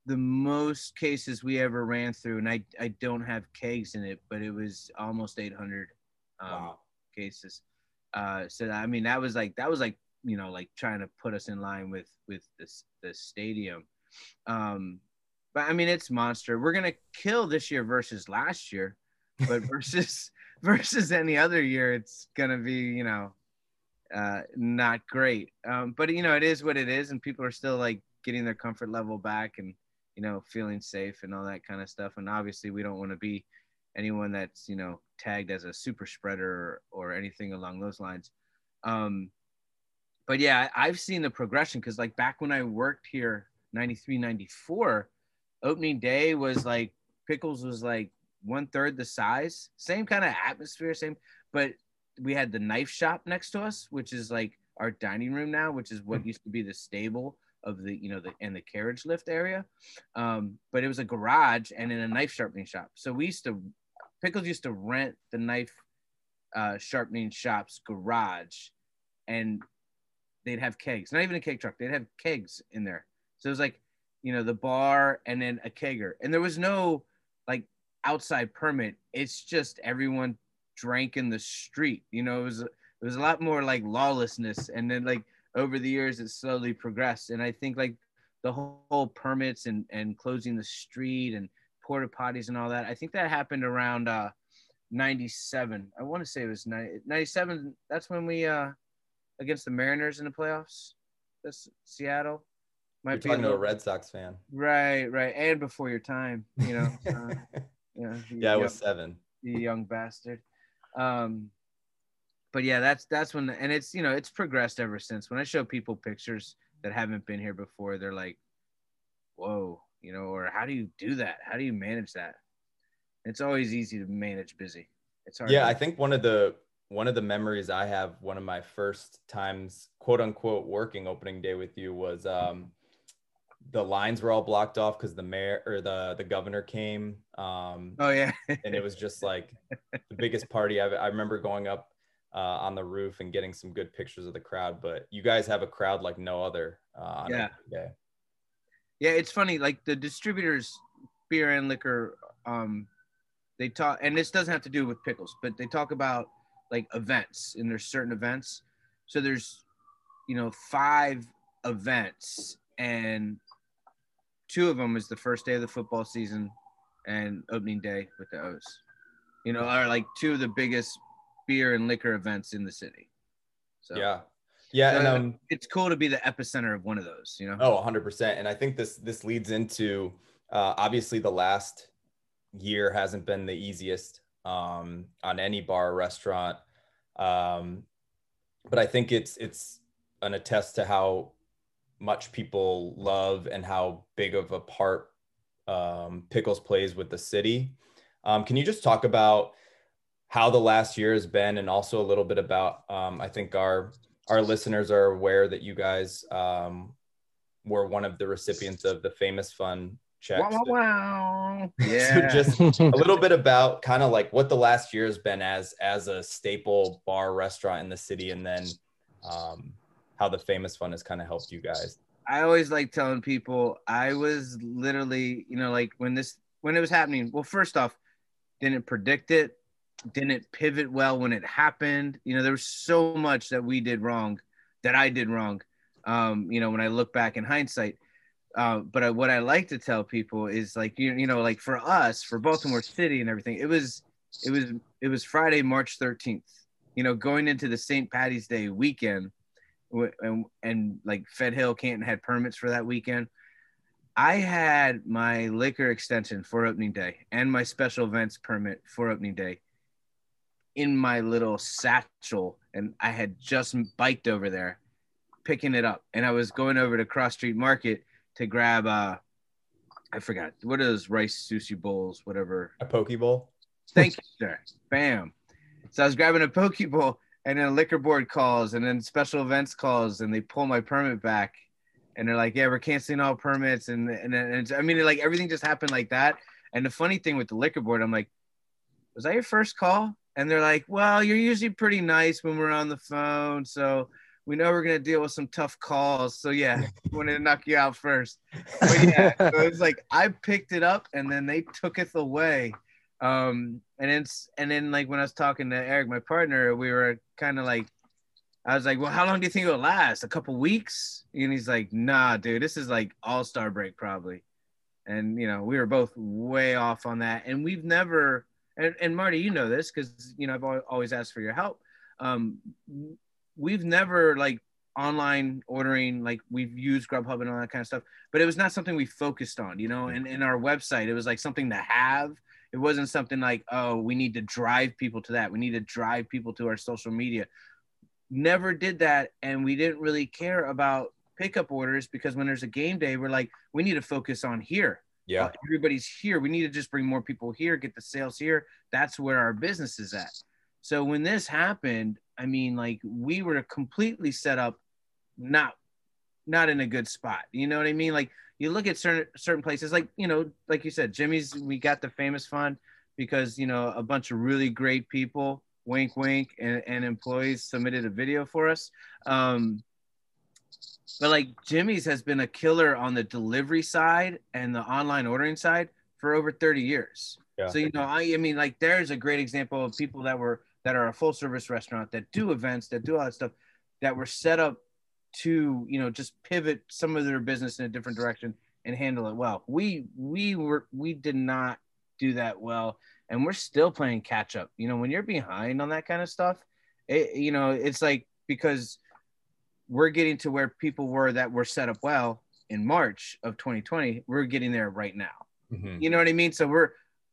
the most cases we ever ran through, and I I don't have kegs in it, but it was almost 800 um, Wow. cases. Uh, so I mean that was like that was like you know like trying to put us in line with with this the stadium. Um, but I mean it's monster. We're gonna kill this year versus last year, but versus versus any other year, it's gonna be you know uh, not great. Um, but you know it is what it is, and people are still like getting their comfort level back and you know feeling safe and all that kind of stuff. And obviously we don't want to be anyone that's you know tagged as a super spreader or, or anything along those lines. Um, but yeah, I've seen the progression because like back when I worked here, 93, 94, opening day was like Pickles was like one third the size, same kind of atmosphere, same, but we had the knife shop next to us, which is like our dining room now, which is what used to be the stable of the, you know, the and the carriage lift area. Um, but it was a garage and in a knife sharpening shop. So we used to Pickles used to rent the knife uh, sharpening shop's garage, and they'd have kegs. Not even a keg truck. They'd have kegs in there. So it was like, you know, the bar and then a kegger, and there was no like outside permit. It's just everyone drank in the street. You know, it was it was a lot more like lawlessness, and then like over the years it slowly progressed. And I think like the whole, whole permits and and closing the street and porta potties and all that. I think that happened around uh 97. I want to say it was 90, 97. That's when we uh against the Mariners in the playoffs. That's Seattle. You're Might be a talking to a Red Sox fan. right, right, and before your time, you know. Uh, yeah, you yeah, it young- was seven. you young bastard. Um, but yeah, that's that's when, and it's you know it's progressed ever since. When I show people pictures that haven't been here before, they're like, "Whoa," you know, or "How do you do that? How do you manage that?" It's always easy to manage busy. It's hard. Yeah, to- I think one of the one of the memories I have, one of my first times, quote unquote, working opening day with you was um, the lines were all blocked off because the mayor or the the governor came, um, Oh yeah. and it was just like the biggest party I've, I remember going up uh, on the roof and getting some good pictures of the crowd. But you guys have a crowd like no other. Uh, on Yeah. day. Yeah, it's funny. Like the distributors, beer and liquor, um, they talk, and this doesn't have to do with pickles, but they talk about like events, and there's certain events. So there's, you know, five events, and two of them is the first day of the football season, and opening day with the O's. You know, are like two of the biggest beer and liquor events in the city. So Yeah, yeah, and um, it's cool to be the epicenter of one of those. You know. Oh, 100%. And I think this this leads into uh, obviously the last year hasn't been the easiest um, on any bar or restaurant. Um, but I think it's it's an attest to how much people love and how big of a part um, Pickles plays with the city. Um, can you just talk about how the last year has been and also a little bit about um, I think our our listeners are aware that you guys um, were one of the recipients of the famous fund check. Wow, wow, wow. So Yeah. just a little bit about kind of like what the last year has been as as a staple bar restaurant in the city, and then um, how the famous fund has kind of helped you guys. I always like telling people I was literally, you know, like when this when it was happening. Well, first off, didn't predict it, didn't pivot well when it happened. You know, there was so much that we did wrong, that I did wrong. Um, you know, when I look back in hindsight. Uh, but I, what I like to tell people is like you you know like for us for Baltimore City and everything it was it was it was Friday March 13th you know going into the St. Patty's Day weekend and, and like Fed Hill Canton had permits for that weekend. I had my liquor extension for opening day and my special events permit for opening day in my little satchel, and I had just biked over there, picking it up, and I was going over to Cross Street Market to grab uh, I forgot what are those rice sushi bowls, whatever A poke bowl. Thank you, sir. Bam. So I was grabbing a poke bowl, and then a liquor board calls, and then special events calls, and they pull my permit back. and they're like, yeah, we're canceling all permits, and and, and I mean, like everything just happened like that. And the funny thing with the liquor board, I'm like, was that your first call? And they're like, well, you're usually pretty nice when we're on the phone, so we know we're gonna deal with some tough calls. So yeah, we wanted to knock you out first. But yeah, so it's like I picked it up and then they took it away. Um, and it's and then like when I was talking to Eric, my partner, we were kind of like, I was like, well, how long do you think it'll last? A couple weeks? And he's like, nah, dude, this is like all star break probably. And you know, we were both way off on that, and we've never. And, and Marty, you know this because you know I've always asked for your help. Um, we've never like online ordering like we've used grubhub and all that kind of stuff but it was not something we focused on you know? And in our website it was like something to have. It wasn't something like oh we need to drive people to that. We need to drive people to our social media. Never did that and we didn't really care about pickup orders because when there's a game day we're like we need to focus on here. Yeah. Uh, everybody's here. We need to just bring more people here get the sales here. That's where our business is at. So when this happened i mean like we were completely set up not not in a good spot. You know what i mean? Like you look at certain certain places like you know like you said jimmy's we got the famous fund because you know a bunch of really great people wink wink and, and employees submitted a video for us. Um but like jimmy's has been a killer on the delivery side and the online ordering side for over 30 years. Yeah. so you know I, I mean like there's a great example of people that were that are a full service restaurant that do events that do all that stuff that were set up to you know just pivot some of their business in a different direction and handle it well we we were we did not do that well and we're still playing catch up you know when you're behind on that kind of stuff it, you know it's like because we're getting to where people were that were set up well in march of 2020 we're getting there right now Mhm. you know what I mean? So we're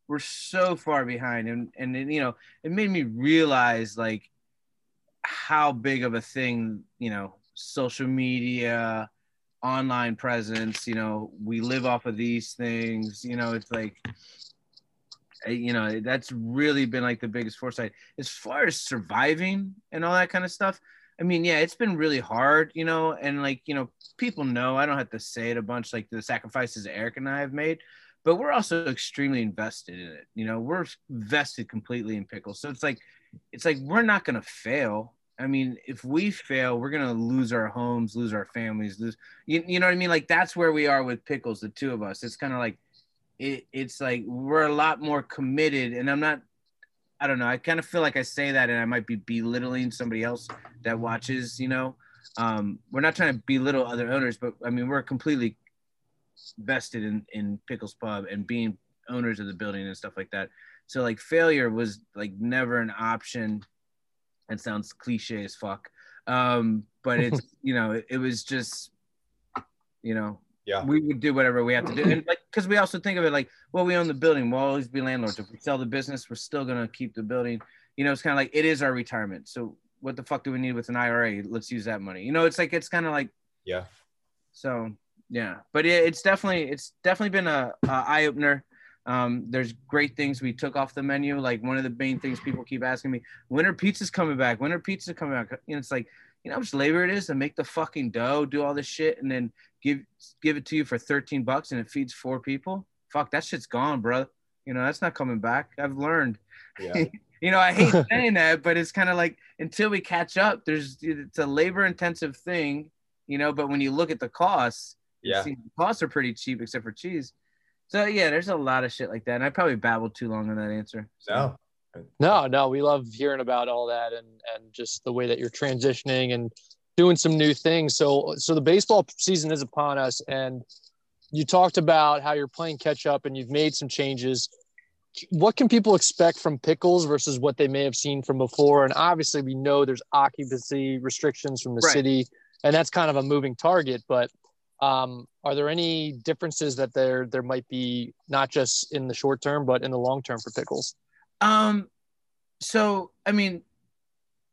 we're so far behind, and and you know it made me realize like how big of a thing you know social media, online presence. You know we live off of these things. You know it's like eh, you know that's really been like the biggest foresight as far as surviving and all that kind of stuff. I mean, yeah, it's been really hard, you know, and like, you know, people know I don't have to say it a bunch, like the sacrifices Eric and I have made, but we're also extremely invested in it. You know, we're vested completely in pickles. So it's like, it's like we're not gonna fail. I mean, if we fail, we're gonna lose our homes, lose our families, lose. You, you know what I mean? Like that's where we are with pickles, the two of us. It's kind of like, it, it's like we're a lot more committed, and I'm not. I don't know. I kind of feel like I say that, and I might be belittling somebody else that watches. You know, um, we're not trying to belittle other owners, but I mean, we're completely vested in in Pickles Pub and being owners of the building and stuff like that. So like failure was like never an option. It sounds cliche as fuck, um, but it's you know it, it was just you know Yeah. we would do whatever we have to do, and like because we also think of it like well we own the building, we'll always be landlords. If we sell the business, we're still gonna keep the building. You know, it's kind of like it is our retirement. So what the fuck do we need with an IRA? Let's use that money. You know, it's like it's kind of like Yeah. so yeah, but it, it's definitely it's definitely been a, a eye opener. Um, there's great things we took off the menu. Like one of the main things people keep asking me, when are pizzas coming back? When are pizzas coming back? You know, it's like you know how much labor it is to make the fucking dough, do all this shit, and then give give it to you for 13 bucks and it feeds four people. Fuck, that shit's gone, bro. You know, that's not coming back. I've learned. Yeah. You know, I hate saying that, but it's kind of like until we catch up, there's it's a labor intensive thing, you know. But when you look at the costs, Yeah. costs are pretty cheap except for cheese. So yeah, there's a lot of shit like that. And I probably babbled too long on that answer. No. No, no, we love hearing about all that and and just the way that you're transitioning and doing some new things. So so the baseball season is upon us and you talked about how you're playing catch up and you've made some changes. What can people expect from Pickles versus what they may have seen from before? And obviously we know there's occupancy restrictions from the Right. city and that's kind of a moving target, but um, are there any differences that there there might be not just in the short term but in the long term for Pickles? Um, so I mean,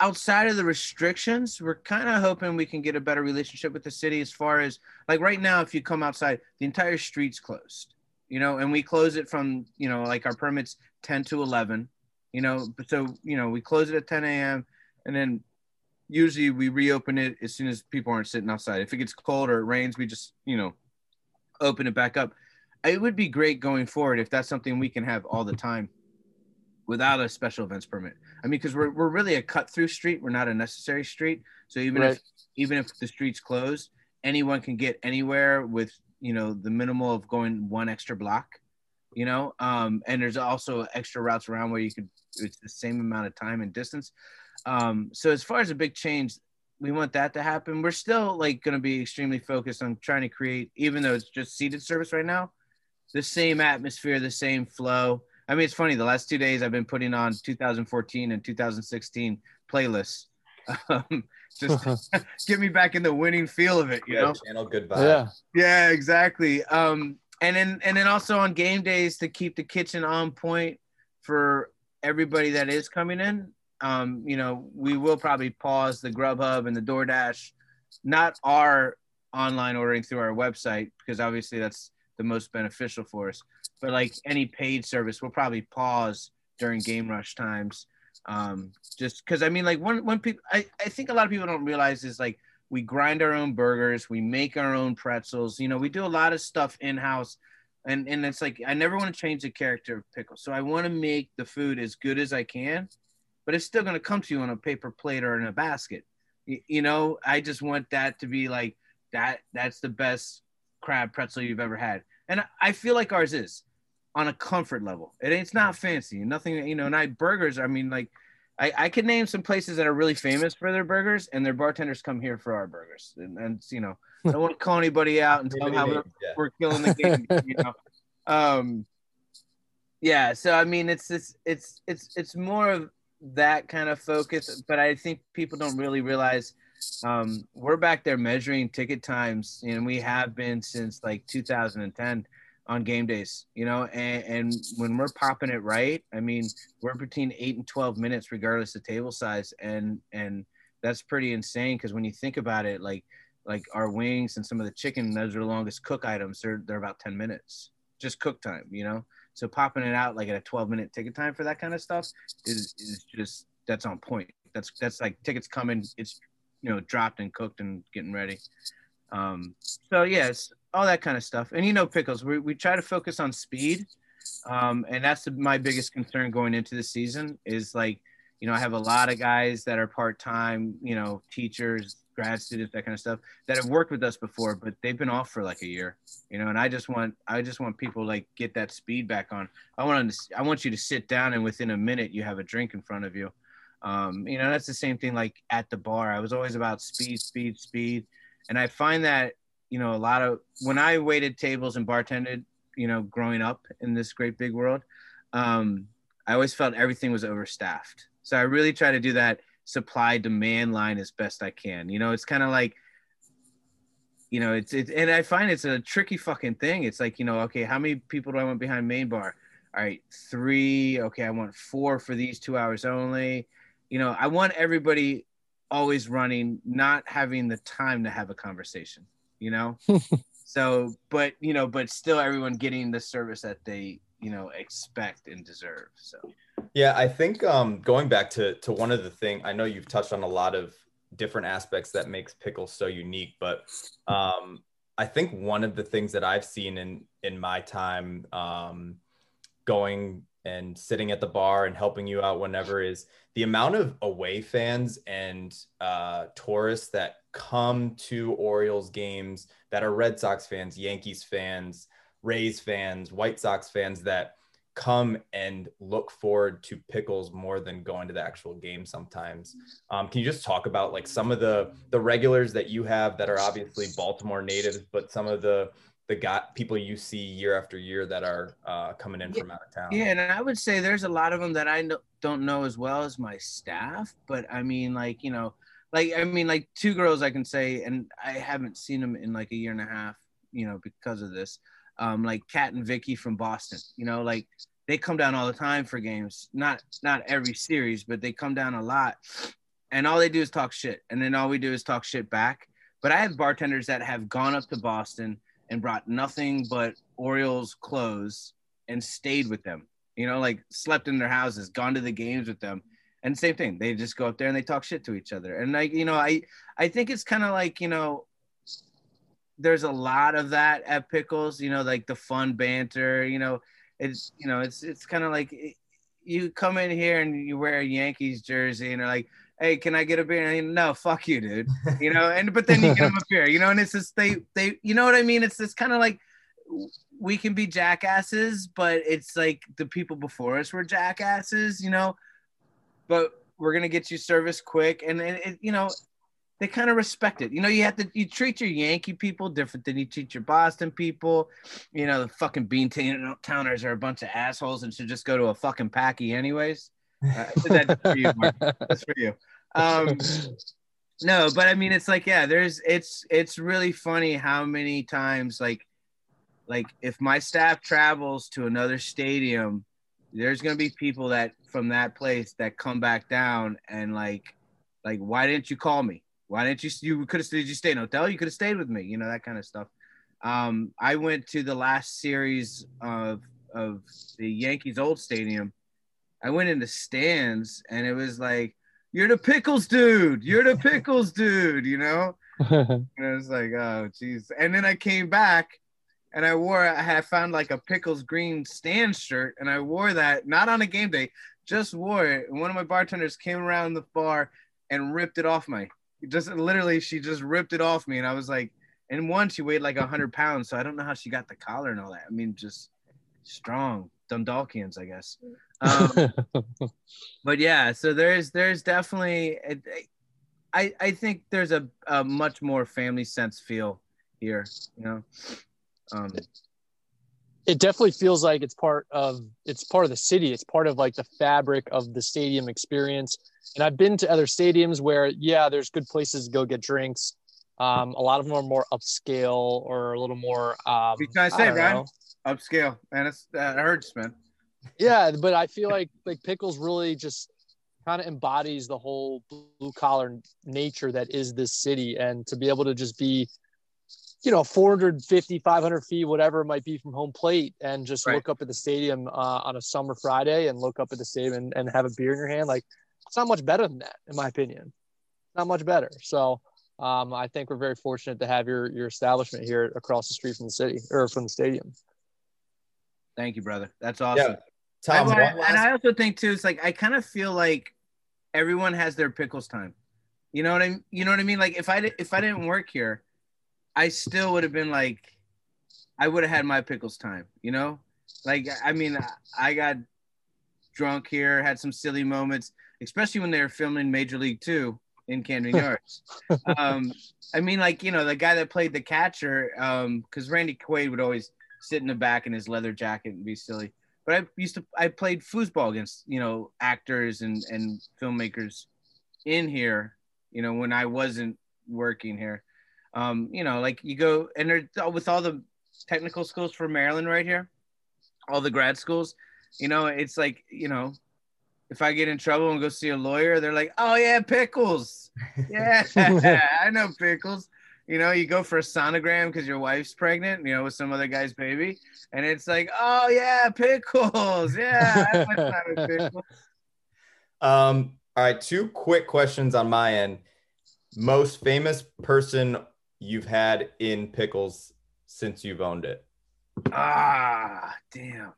outside of the restrictions, we're kind of hoping we can get a better relationship with the city as far as like right now, if you come outside, the entire street's closed, you know, and we close it from you know like our permits 10 to 11, you know, so you know we close it at 10 a.m. and then usually we reopen it as soon as people aren't sitting outside. If it gets cold or it rains, we just you know open it back up. It would be great going forward if that's something we can have all the time without a special events permit. I mean, because we're, we're really a cut through street. We're not a necessary street. So even Right. if even if the street's closed, anyone can get anywhere with you know the minimal of going one extra block. You know, um, and there's also extra routes around where you could it's the same amount of time and distance. Um, so as far as a big change, we want that to happen. We're still like going to be extremely focused on trying to create, even though it's just seated service right now, the same atmosphere, the same flow. I mean, it's funny. The last two days I've been putting on 2014 and 2016 playlists, um, just get me back in the winning feel of it. You know? Channel, good vibe. yeah. Yeah, exactly. Um, and then and then also on game days to keep the kitchen on point for everybody that is coming in. Um, you know, we will probably pause the Grubhub and the DoorDash, not our online ordering through our website because obviously that's the most beneficial for us. But like any paid service, we'll probably pause during game rush times. Um, just because I mean, like one one people, I, I think a lot of people don't realize is like we grind our own burgers, we make our own pretzels. You know, we do a lot of stuff in house, and and it's like I never want to change the character of pickle. So I want to make the food as good as I can, but it's still going to come to you on a paper plate or in a basket. You, you know, I just want that to be like that. That's the best crab pretzel you've ever had, and I- I feel like ours is on a comfort level. It it's not fancy, nothing. You know, and I burgers. I mean, like. I, I can name some places that are really famous for their burgers, and their bartenders come here for our burgers. And, and you know, I don't want to call anybody out and tell them how we're, Yeah. we're killing the game. You know, um, yeah. So I mean, it's it's it's it's it's more of that kind of focus, but I think people don't really realize um, we're back there measuring ticket times, and we have been since like 2010 on game days, you know, and, and when we're popping it right, I mean, we're between eight and 12 minutes, regardless of table size. And, and that's pretty insane. Cause when you think about it, like, like our wings and some of the chicken, those are the longest cook items. They're, they're about 10 minutes, just cook time, you know? So popping it out like at a 12 minute ticket time for that kind of stuff is, is just, that's on point. That's, that's like tickets coming. It's, you know, dropped and cooked and getting ready. Um, so yes, all that kind of stuff. And you know, pickles, we, we try to focus on speed. Um, and that's the, my biggest concern going into the season is like, you know, I have a lot of guys that are part-time, you know, teachers, grad students, that kind of stuff that have worked with us before, but they've been off for like a year, you know, and I just want, I just want people like get that speed back on. I want to, I want you to sit down and within a minute you have a drink in front of you. Um, you know, that's the same thing like at the bar. I was always about speed, speed, speed. And I find that, you know, a lot of when I waited tables and bartended, you know, growing up in this great big world, um, I always felt everything was overstaffed. So I really try to do that supply demand line as best I can. You know, it's kind of like, you know, it's it, and I find it's a tricky fucking thing. It's like, you know, okay, how many people do I want behind main bar? All right, three. Okay, I want four for these two hours only. You know, I want everybody always running, not having the time to have a conversation. You know, so but you know, but still everyone getting the service that they you know expect and deserve. So Yeah, I think um, going back to to one of the thing I know you've touched on a lot of different aspects that makes pickle so unique, but um, I think one of the things that I've seen in in my time um, going and sitting at the bar and helping you out whenever is the amount of away fans and uh, tourists that come to Orioles games that are Red Sox fans, Yankees fans, Rays fans, White Sox fans that come and look forward to pickles more than going to the actual game sometimes. Um, can you just talk about like some of the the regulars that you have that are obviously Baltimore natives, but some of the the got people you see year after year that are uh, coming in Yeah. from out of town? Yeah, and I would say there's a lot of them that I kn- don't know as well as my staff, but I mean, like you know, like I mean, like two girls I can say, and I haven't seen them in like a year and a half, you know, because of this. Um, like Kat and Vicky from Boston, you know, like they come down all the time for games, not not every series, but they come down a lot, and all they do is talk shit, and then all we do is talk shit back. But I have bartenders that have gone up to Boston and brought nothing but Orioles clothes and stayed with them. You know, like slept in their houses, gone to the games with them, And same thing, they just go up there and they talk shit to each other. And like, you know, I I think it's kind of like, you know, there's a lot of that at Pickles, you know, like the fun banter, you know, it's you know, it's it's kind of like eh, you come in here and you wear a Yankees jersey and they're like, "Hey, can I get a beer?" And no, fuck you, dude. You know, and but then you get them a beer, you know, and it's just they they you know what I mean? It's this kind of like we can be jackasses, but it's like the people before us were jackasses, you know. But we're gonna get you service quick, and it, it you know, they kind of respect it. You know, you have to you treat your Yankee people different than you treat your Boston people. You know, the fucking bean towners are a bunch of assholes and should just go to a fucking packy anyways. Uh, that's for you. That's for you. Um, no, but I mean, it's like, yeah, there's, it's, it's really funny how many times, like, like if my staff travels to another stadium, there's gonna be people that from that place that come back down and like, like, why didn't you call me? Why didn't you? You could have. Did you stay in a hotel? You could have stayed with me. You know that kind of stuff. Um, I went to the last series of of the Yankees old stadium. I went in the stands and it was like, "You're the pickles dude. You're the pickles dude." You know. and I was like, "Oh, jeez." And then I came back and I wore. I had found like a pickles green stand shirt, and I wore that not on a game day, just wore it. And one of my bartenders came around the bar and ripped it off my just literally she just ripped it off me and i was like and one she weighed like 100 pounds so i don't know how she got the collar and all that. I mean just strong dundalkians i guess. Um, but yeah so there's there's definitely i i think there's a, a much more family sense feel here you know? Um it definitely feels like it's part of it's part of the city it's part of like the fabric of the stadium experience and I've been to other stadiums where, yeah, there's good places to go get drinks. Um, a lot of them are more upscale or a little more. Um, what you trying to say, Brian? Upscale, man. It's that hurts, man. Yeah, but I feel like like pickles really just kind of embodies the whole blue collar nature that is this city, and to be able to just be you know 450 500 feet whatever it might be from home plate and just right. look up at the stadium uh, on a summer friday and look up at the stadium and, and have a beer in your hand like it's not much better than that, in my opinion. Not much better. So um, I think we're very fortunate to have your your establishment here across the street from the city or from the stadium. Thank you, brother. That's awesome. Yeah. Tom, I, and I also think too, it's like I kind of feel like everyone has their pickles time. You know what I mean you know what I mean? Like if I if I didn't work here, I still would have been like I would have had my pickles time, you know? Like I mean, I got drunk here, had some silly moments especially when they were filming Major League Two in Camden Yards. um, I mean, like you know, the guy that played the catcher, because um, Randy Quaid would always sit in the back in his leather jacket and be silly. But I used to, I played foosball against you know actors and and filmmakers in here. You know, when I wasn't working here. Um, you know, like you go and with all the technical schools for Maryland right here, all the grad schools. You know, it's like you know if I get in trouble and go see a lawyer, they're like, "Oh yeah, pickles. Yeah, I know pickles." You know, you go for a sonogram because your wife's pregnant, you know, with some other guy's baby, and it's like, "Oh yeah, pickles. Yeah, pickles." Um. All right, two quick questions on my end. Most famous person you've had in pickles since you've owned it? Ah, damn.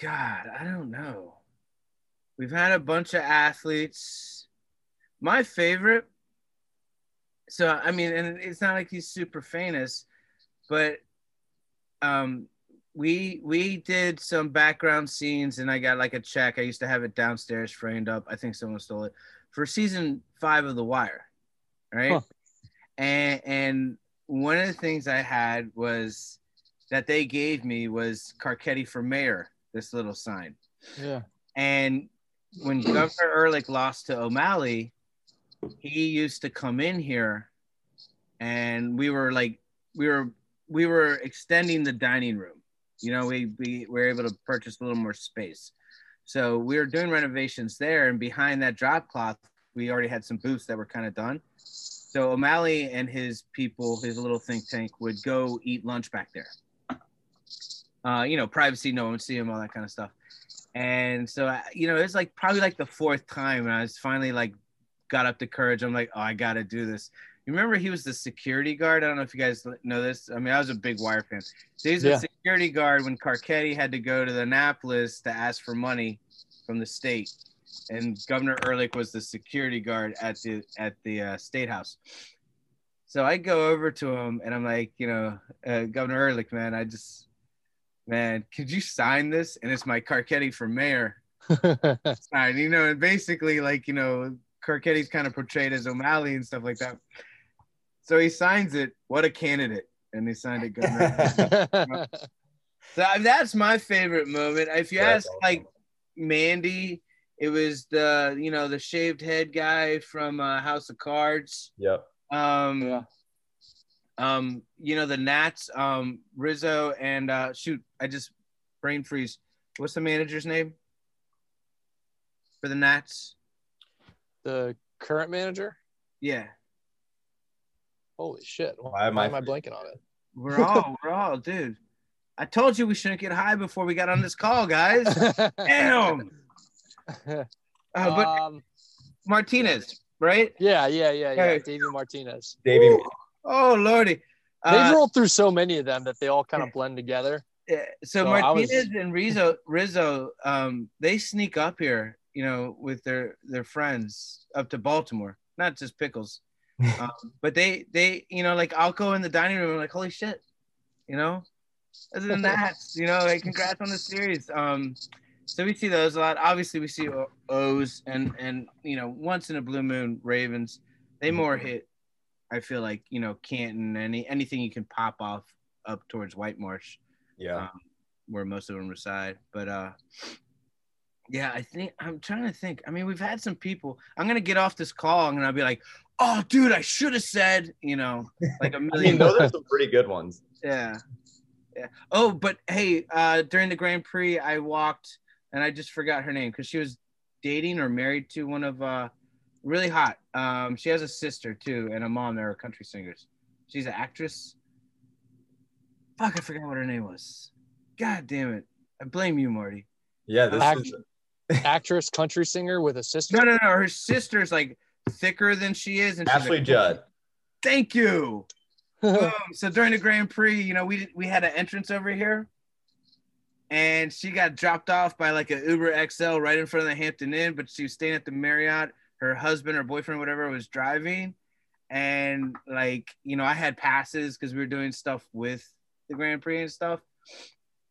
God, I don't know. We've had a bunch of athletes. My favorite, so I mean, and it's not like he's super famous, but um, we we did some background scenes, and I got like a check. I used to have it downstairs framed up. I think someone stole it for season five of The Wire, right? Huh. And and one of the things I had was that they gave me was Carcetti for mayor. This little sign. Yeah. And when Governor Ehrlich lost to O'Malley, he used to come in here, and we were like, we were we were extending the dining room. You know, we we were able to purchase a little more space. So we were doing renovations there, and behind that drop cloth, we already had some booths that were kind of done. So O'Malley and his people, his little think tank, would go eat lunch back there. Uh, you know, privacy, no one would see him, all that kind of stuff. And so, I- you know, it's like probably like the fourth time, and I was finally like got up the courage. I'm like, oh, I got to do this. You remember he was the security guard? I don't know if you guys know this. I mean, I was a big Wire fan. So he was Yeah. the security guard when Carcetti had to go to the Annapolis to ask for money from the state, and Governor Ehrlich was the security guard at the at the uh, state house. So I go over to him and I'm like, you know, uh, Governor Ehrlich, man, I just, man, could you sign this? And it's my Carcetti for mayor sign, you know, and basically like, you know, Carcetti's kind of portrayed as O'Malley and stuff like that. So he signs it. What a candidate. And he signed it, Governor. So that's my favorite moment. If you ask like Mandy, it was the you know the shaved head guy from uh, House of Cards. Yep. Um, Yeah. um, you know the Nats, um, Rizzo and uh, shoot, I just brain freeze. What's the manager's name for the Nats? the current manager. Yeah, Holy shit! Why am I am I blanking on it? we're all we're all dude. I told you we shouldn't get high before we got on this call, guys. Damn. Uh, but um, Martinez, right? yeah, yeah, yeah, yeah. Hey. Davey Martinez. Davey, Oh lordy. They've Uh, rolled through so many of them that they all kind of blend together. Yeah, so So I was- Martinez and Rizzo, Rizzo, um, they sneak up here, you know, with their their friends up to Baltimore, not just pickles, um, but they they you know like I'll go in the dining room and like holy shit, you know. Other than that, you know, like congrats on the series. Um, so we see those a lot. Obviously, we see O's and and you know once in a blue moon Ravens. They more hit. I feel like you know Canton any anything you can pop off up towards White Marsh yeah. um, where most of them reside. But uh, yeah, I think I'm trying to think. I mean, we've had some people. I'm gonna get off this call and I'll be like, "Oh, dude, I should have said," you know, like a million. mean, those are some pretty good ones. yeah, yeah. Oh, but hey, uh, during the Grand Prix, I walked and I just forgot her name because she was dating or married to one of uh, really hot. Um, she has a sister too and a mom. They're country singers. She's an actress. Fuck, I forgot what her name was. God damn it! I blame you, Marty. Yeah, this Act- is Actress, country singer with a sister. No, no, no. Her sister's like thicker than she is, and Ashley like, Judd. Thank you. Boom. So during the Grand Prix, you know, we we had an entrance over here, and she got dropped off by like an Uber XL right in front of the Hampton Inn, but she was staying at the Marriott. Her husband or boyfriend, whatever, was driving, and like you know, I had passes because we were doing stuff with the Grand Prix and stuff.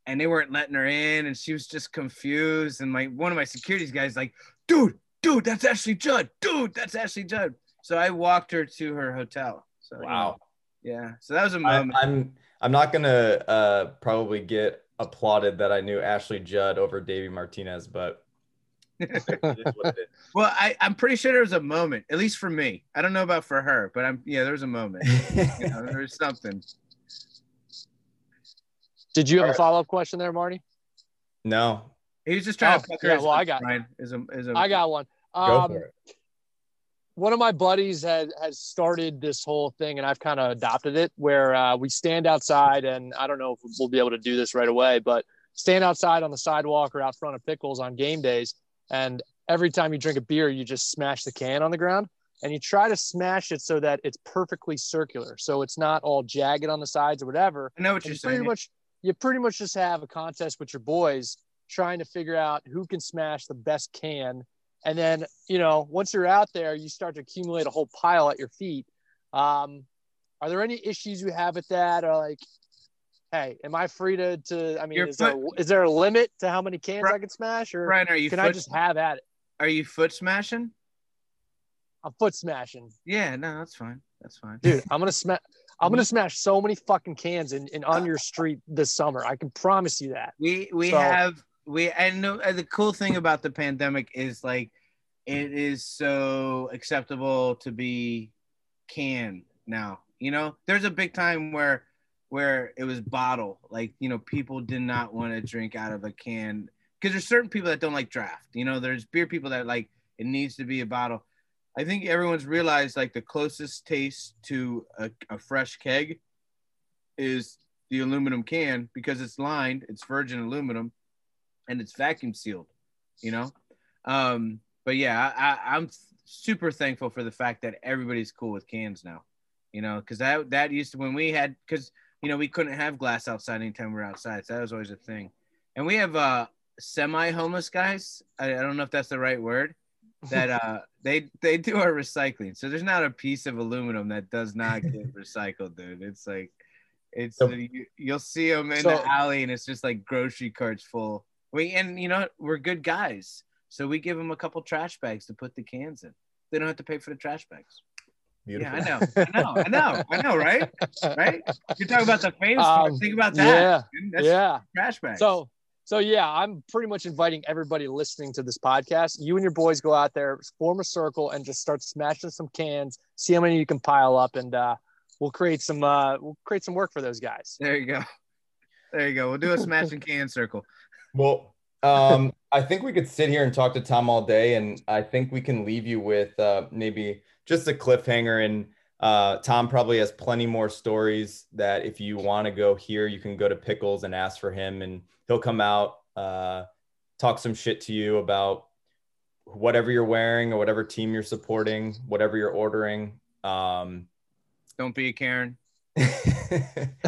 And they weren't letting her in, and she was just confused. And my one of my securities guys like, dude, dude, that's Ashley Judd, dude, that's Ashley Judd. So I walked her to her hotel. So you know, Wow. yeah. So that was a moment. I'm I'm not gonna uh, probably get applauded that I knew Ashley Judd over Davey Martinez, but it is what it well, I, I'm pretty sure there was a moment, at least for me. I don't know about for her, but I'm yeah, there was a moment. You know, there was something. Did you have a follow up question there, Marty? no, He was just trying Oh, to pucker yeah, well, I got- Ryan, Is a, is a, I got one. go Um, for it. One of my buddies had has started this whole thing and I've kind of adopted it where uh, we stand outside and I don't know if we'll be able to do this right away, but stand outside on the sidewalk or out front of pickles on game days. And every time you drink a beer, you just smash the can on the ground and you try to smash it so that it's perfectly circular. So it's not all jagged on the sides or whatever. I know what And you're pretty saying. much you pretty much just have a contest with your boys trying to figure out who can smash the best can and then you know once you're out there you start to accumulate a whole pile at your feet. Um, are there any issues you have with that? Or like hey am i free to to i mean Your is there, is there a limit to how many cans Bri- i can smash? Or Brian, are you can foot, i just have at it? are you foot smashing? i'm foot smashing. Yeah, no, that's fine. That's fine. dude i'm gonna smash i'm gonna smash so many fucking cans in, in on your street this summer. I can promise you that. We we So- have we and the cool thing about the pandemic is like it is so acceptable to be canned now. You know, there's a big time where where it was bottle, like you know, people did not want to drink out of a can because there's certain people that don't like draft. You know, there's beer people that like it needs to be a bottle. I think everyone's realized like the closest taste to a, a fresh keg is the aluminum can because it's lined, it's virgin aluminum, and it's vacuum sealed. you know. Um, but yeah, I, I, I'm super thankful for the fact that everybody's cool with cans now, you know, because that that used to when we had because you know we couldn't have glass outside anytime we are outside, so that was always a thing. And we have uh semi homeless guys. I, I don't know if that's the right word. That uh they they do our recycling, so there's not a piece of aluminum that does not get recycled, dude. It's like it's So- you, you'll see them in So- the alley, and it's just like grocery carts full. We and you know we're good guys, so we give them a couple trash bags to put the cans in. They don't have to pay for the trash bags. Beautiful. Yeah, I know, I know, I know, I know, right? Right? You're talking about the famous Um, part. Think about that. Yeah. That's yeah. trash bags. So, so yeah, I'm pretty much inviting everybody listening to this podcast. You and your boys go out there, form a circle, and just start smashing some cans. See how many you can pile up, and uh, we'll create some uh, we'll create some work for those guys. there you go. There you go. We'll do a smashing can circle. Well, um, I think we could sit here and talk to Tom all day, and I think we can leave you with uh, maybe just a cliffhanger. And uh, Tom probably has plenty more stories that if you want to go here, you can go to Pickles and ask for him, and he'll come out, uh, talk some shit to you about whatever you're wearing or whatever team you're supporting, whatever you're ordering. Um, Don't be a Karen.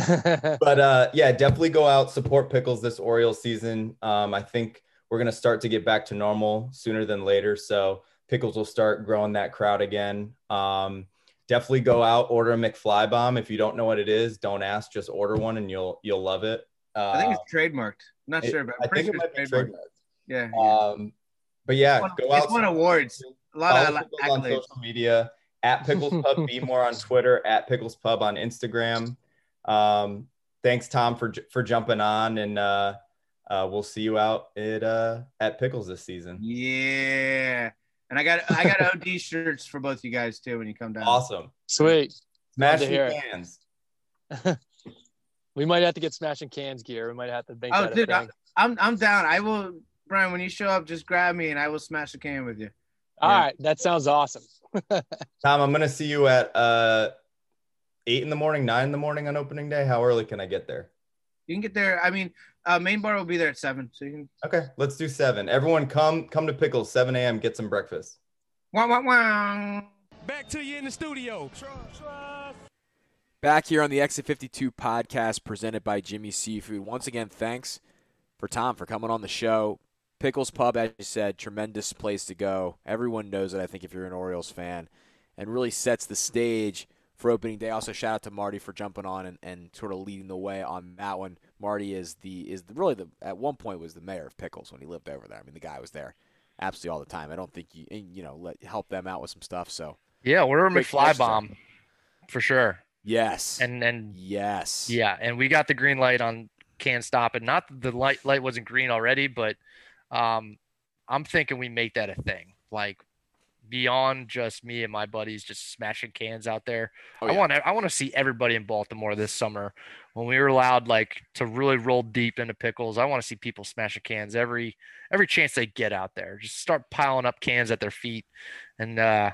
but uh, yeah, definitely go out support Pickles this Orioles season. Um, I think we're gonna start to get back to normal sooner than later, so Pickles will start growing that crowd again. Um, definitely go out order a McFly bomb. If you don't know what it is, don't ask, just order one and you'll you'll love it. Uh, I think it's trademarked. I'm not it- sure, but I I'm pretty think it sure might be it's trademarked. trademarked. Yeah. yeah. Um, but yeah, It's go won- out. It's won awards. A lot of Pickles on social media at Pickles Pub. Be more on Twitter at Pickles Pub on Instagram. Um, thanks, Tom, for for jumping on, and uh, uh, we'll see you out at uh, at Pickles this season. Yeah. And I got I got OD shirts for both you guys too when you come down. Awesome. Sweet. Smash to hear cans. We might have to get smashing cans gear. We might have to make Oh, that a dude, I, I'm I'm down. I will Brian, when you show up, just grab me and I will smash a can with you. All yeah. right, that sounds awesome. Tom, I'm gonna see you at uh, eight in the morning, nine in the morning on opening day. How early can I get there? You can get there. I mean, uh, main bar will be there at seven. So you can Okay, let's do seven. Everyone, come come to Pickles, seven a.m. Get some breakfast. wow wow wow. Back to you in the studio. Back here on the Exit 52 podcast presented by Jimmy Seafood. Once again, thanks for Tom for coming on the show. Pickles Pub, as you said, tremendous place to go. Everyone knows it, I think, if you're an Orioles fan, and really sets the stage for opening day. Also, shout out to Marty for jumping on and, and sort of leading the way on that one. Marty is the is the, really the at one point was the mayor of Pickles when he lived over there. I mean, the guy was there absolutely all the time. I don't think you you know let help them out with some stuff. So Yeah, order a McFly connection. bomb for sure. yes, And and yes, yeah, and we got the green light on can't stop it. Not the light light wasn't green already, but um, I'm thinking we make that a thing. Like beyond just me and my buddies just smashing cans out there. Oh, I want to I want to see everybody in Baltimore this summer when we were allowed like to really roll deep into pickles. I want to see people smashing cans every every chance they get out there. Just start piling up cans at their feet, and uh,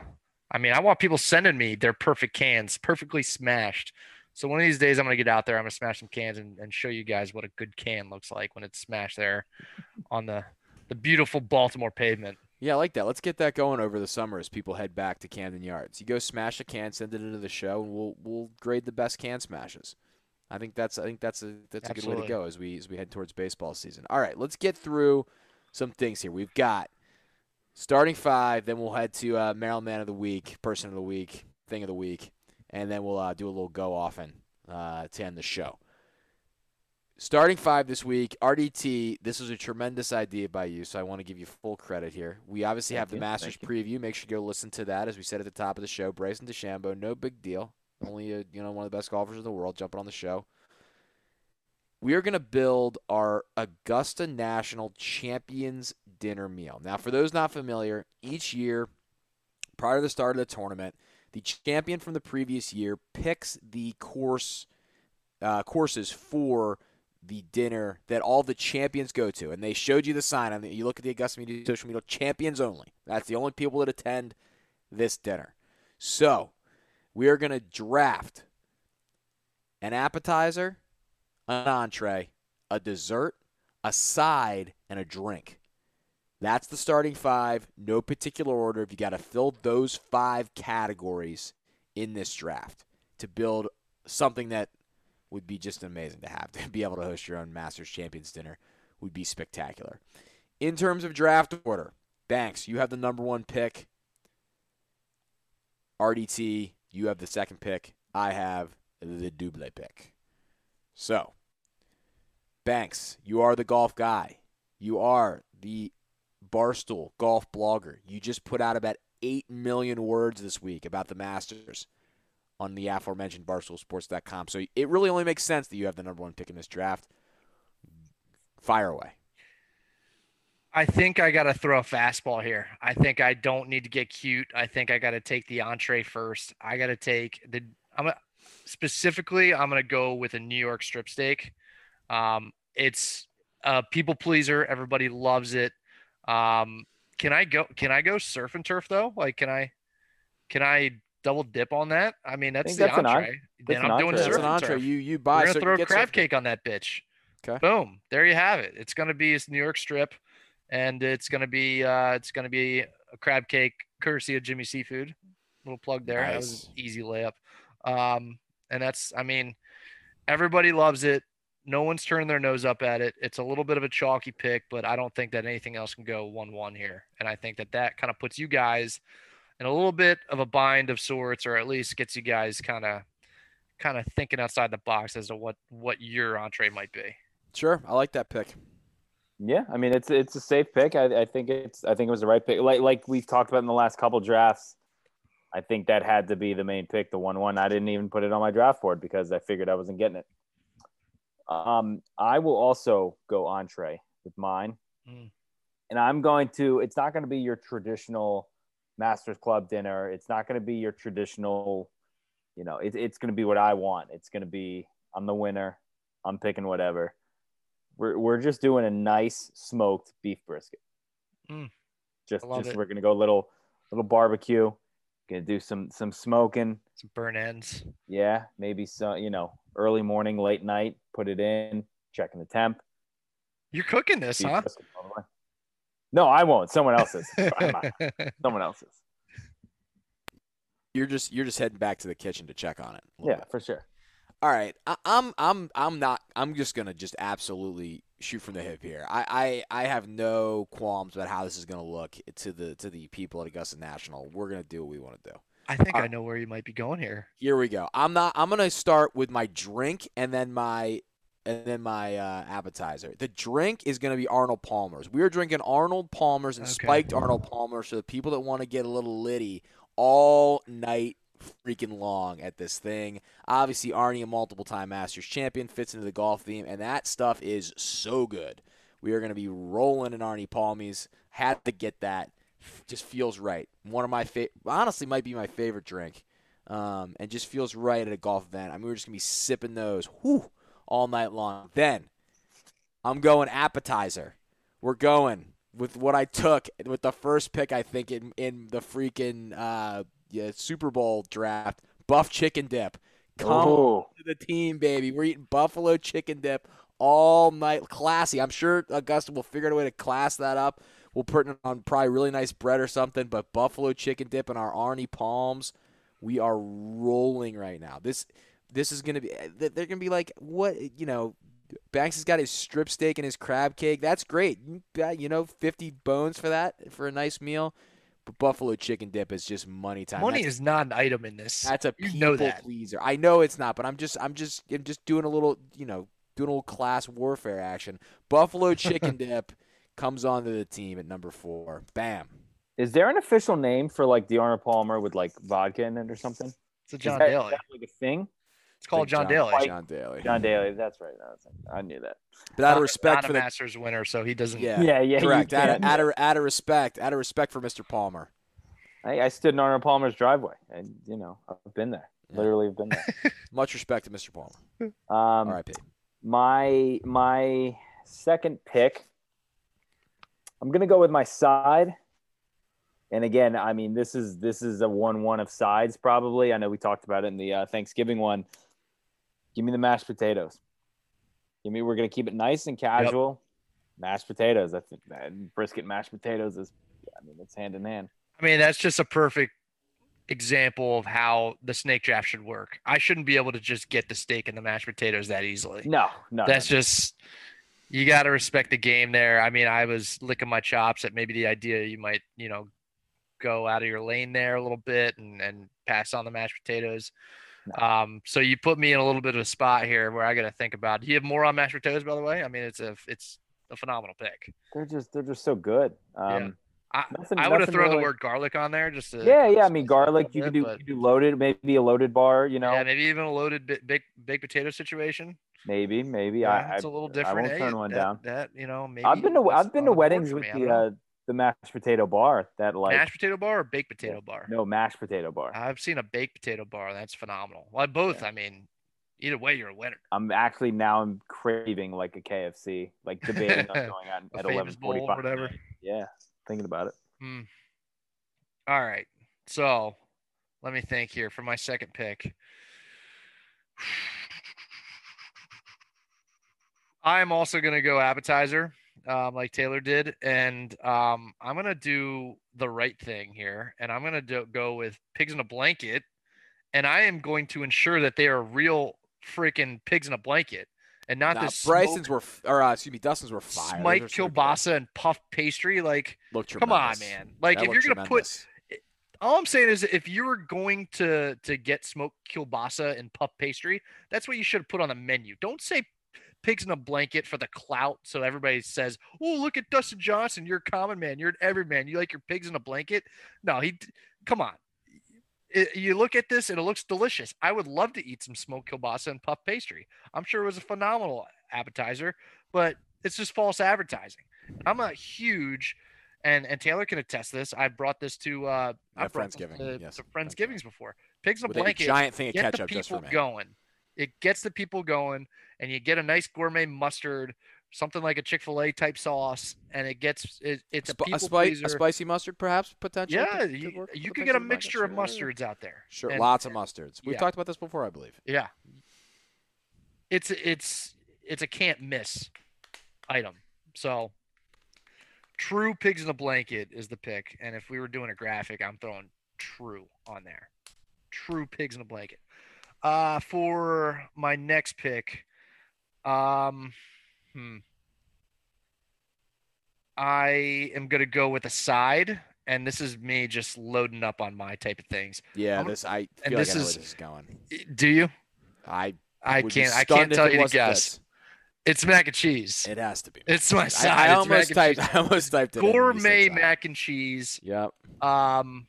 I mean I want people sending me their perfect cans, perfectly smashed. So one of these days I'm gonna get out there. I'm gonna smash some cans and, and show you guys what a good can looks like when it's smashed there on the the beautiful Baltimore pavement. Yeah, I like that. Let's get that going over the summer as people head back to Camden Yards. You go smash a can, send it into the show, and we'll we'll grade the best can smashes. I think that's I think that's a that's a good way to go as we as we head towards baseball season. All right, let's get through some things here. We've got starting five, then we'll head to uh, Maryland Man of the Week, Person of the Week, Thing of the Week, and then we'll uh, do a little go off and uh, to end the show. Starting five this week, RDT. This was a tremendous idea by you, so I want to give you full credit here. We obviously Thank have the you, Masters thank preview. Make sure you go listen to that, as we said at the top of the show. Bryson DeChambeau, no big deal. Only a, you know one of the best golfers in the world jumping on the show. We are going to build our Augusta National Champions Dinner Meal. Now, for those not familiar, each year prior to the start of the tournament, the champion from the previous year picks the course uh, courses for the dinner that all the champions go to. And they showed you the sign on the, you look at the Augusta Media social media, champions only. That's the only people that attend this dinner. So we are going to draft an appetizer, an entree, a dessert, a side, and a drink. That's the starting five, no particular order. If you got to fill those five categories in this draft to build something that would be just amazing to have to be able to host your own Masters Champions dinner would be spectacular. In terms of draft order, Banks, you have the number one pick. RDT, you have the second pick. I have the double pick. So, Banks, you are the golf guy. You are the Barstool golf blogger. You just put out about 8 million words this week about the Masters on the aforementioned barstoolsports.com. So it really only makes sense that you have the number one pick in this draft. Fire away. I think I got to throw a fastball here. I think I don't need to get cute. I think I got to take the entree first. I got to take the. I'm a, specifically. I'm to go with a New York strip steak. Um, it's a people pleaser. Everybody loves it. Um, can I go? Can I go surf and turf though? Like, can I? Can I double dip on that? I mean, that's the that's an entree. en- then that's I'm doing entree. That's surf an entree. turf. You you We're buy gonna so throw a crab some- cake on that bitch. Okay. Boom. There you have it. It's gonna be it's New York strip, and it's gonna be uh it's gonna be a crab cake courtesy of Jimmy Seafood. Little plug there. That was an Nice. easy layup. Um, and that's I mean, everybody loves it. No one's turning their nose up at it. It's a little bit of a chalky pick, but I don't think that anything else can go one-one here. And I think that that kind of puts you guys in a little bit of a bind of sorts, or at least gets you guys kind of kind of thinking outside the box as to what what your entree might be. Sure, I like that pick. Yeah, I mean it's it's a safe pick. I, I think it's I think it was the right pick. Like like we've talked about in the last couple drafts. I think that had to be the main pick, the one one. I didn't even put it on my draft board because I figured I wasn't getting it. Um, I will also go entree with mine, Mm. and I'm going to. It's not going to be your traditional Masters Club dinner. It's not going to be your traditional. You know, it, it's going to be what I want. It's going to be. I'm the winner. I'm picking whatever. We're we're just doing a nice smoked beef brisket. Mm. Just just it. we're gonna go little little barbecue. Gonna do some some smoking. Some burn ends. Yeah, maybe some you know early morning, late night. Put it in. Checking the temp. You're cooking this, beef huh? brisket all the way. No, I won't. Someone else is. I'm not. Someone else's. You're just you're just heading back to the kitchen to check on it. Yeah, bit. for sure. All right, I, I'm I'm I'm not. I'm just gonna just absolutely shoot from the hip here. I, I I have no qualms about how this is gonna look to the to the people at Augusta National. We're gonna do what we want to do. I think Uh, I know where you might be going here. Here we go. I'm not. I'm gonna start with my drink and then my and then my uh, appetizer. The drink is gonna be Arnold Palmer's. We are drinking Arnold Palmer's and Okay. spiked Arnold Palmer's for the people that want to get a little litty all night freaking long at this thing. Obviously, Arnie, a multiple time Masters champion, fits into the golf theme, and that stuff is so good. We are going to be rolling in Arnie Palmies. Had to get that. Just feels right. One of my favorite, honestly, might be my favorite drink. Um, and just feels right at a golf event. I mean, we're just going to be sipping those whew, all night long. Then I'm going appetizer. We're going with what I took with the first pick, I think, in, in the freaking uh, yeah, Super Bowl draft. Buff chicken dip. Come Oh, to the team, baby. We're eating buffalo chicken dip all night. Classy. I'm sure Augusta will figure out a way to class that up. We'll put it on probably really nice bread or something, but buffalo chicken dip and our Arnie palms. We are rolling right now. This this is gonna be. Eh, they're gonna be like, what you know. Banks has got his strip steak and his crab cake. That's great. You know, fifty bones for that for a nice meal. But buffalo chicken dip is just money time. Money That's- is not an item in this. that's a You people know that. pleaser. I know it's not, but I'm just I'm just I'm just doing a little, you know, doing a little class warfare action. Buffalo chicken dip comes onto the team at number 4. Bam. is there an official name for like the Arnold Palmer with like vodka in it or something? It's a Is John that- Daly. is that like a thing? It's called John, John- Daly. John Daly. John Daly. That's right. That's- I knew that. But out of respect not for a the Masters winner, so he doesn't. Yeah. Yeah, yeah. correct. Out of, out, of, out of respect, out of respect for Mr. Palmer. I, I stood in Arnold Palmer's driveway, and you know I've been there. Yeah. Literally, have been there. Much respect to Mr. Palmer. Um, R.I.P. my my second pick, I'm gonna go with my side. And again, I mean, this is this is a one-one of sides probably. I know we talked about it in the uh, Thanksgiving one. Give me the mashed potatoes. Give me. We're gonna keep it nice and casual. mashed potatoes. That's think that brisket mashed potatoes is. I mean, it's hand in hand. I mean, that's just a perfect example of how the snake draft should work. I shouldn't be able to just get the steak and the mashed potatoes that easily. No, no, That's no. just you got to respect the game there. I mean, I was licking my chops at maybe the idea you might, you know, go out of your lane there a little bit and and pass on the mashed potatoes. Um, so you put me in a little bit of a spot here where I got to think about. Do you have more on mashed potatoes, by the way? I mean, it's a it's a phenomenal pick. they're just they're just so good. Um, I, Nothing- I would have thrown the word garlic on there just to Yeah, yeah. I mean, it up a garlic. You could do but- you do loaded, maybe a loaded bar. You know, yeah, maybe even a loaded big big, baked potato situation. maybe, maybe. Yeah, I, it's a little different I won't Hey, turn one that, down. That you know, maybe I've been to I've been to weddings with me, I don't the uh, the mashed potato bar that like mashed potato bar or baked potato bar. no mashed potato bar. I've seen a baked potato bar. That's phenomenal. Well, both. I mean, either way, you're a winner. I'm actually now I'm craving like a KFC, like debating on going A at famous eleven bowl, forty five. whatever. Yeah, thinking about it. Hmm. All right. So let me think here for my second pick. I'm also going to go appetizer, um, like Taylor did, and um, I'm going to do the right thing here, and I'm going to do, go with pigs in a blanket, and I am going to ensure that they are real freaking pigs in a blanket, and not Nah, this Bryson's smoked were, or uh, excuse me, Dustin's were fire. smite Those are so good. kielbasa and puff pastry. Like, Looked come on, man! Like, That if you're gonna put all I'm saying is if you were going to to get smoked kielbasa and puff pastry, that's what you should have put on the menu. Don't say pigs in a blanket for the clout so everybody says, "Oh, look at Dustin Johnson, you're a common man, you're an everyman, you like your pigs in a blanket." No, he come on. It- you look at this and it looks delicious. I would love to eat some smoked kielbasa and puff pastry. I'm sure it was a phenomenal appetizer, but it's just false advertising. I'm a huge and and Taylor can attest this. I brought this to uh I Yeah, this Friendsgiving, to, yes, to Friendsgivings before. Pigs in a With a blanket giant thing of ketchup just for people me. going. It gets the people going, and you get a nice gourmet mustard, something like a Chick Fil A type sauce, and it gets it, it's a a, pleaser. a spicy mustard, perhaps potentially. yeah, could- you, work you could get a mixture of mustards out there. Sure, And- lots of mustards. We've yeah. talked about this before, I believe. Yeah, it's it's it's a can't miss item. So, true pigs in a blanket is the pick, and if we were doing a graphic, I'm throwing true on there. True pigs in a blanket. Uh, for my next pick, um, hmm, I am gonna go with a side, and this is me just loading up on my type of things. Yeah, I'm- this I and like this I is- this is going. Do you? I I can't. I can't tell you to guess. this. It's mac and cheese. It has to be. It's my side. I, It's almost typed. I almost typed it. in when you said gourmet mac and cheese. Yep. Um,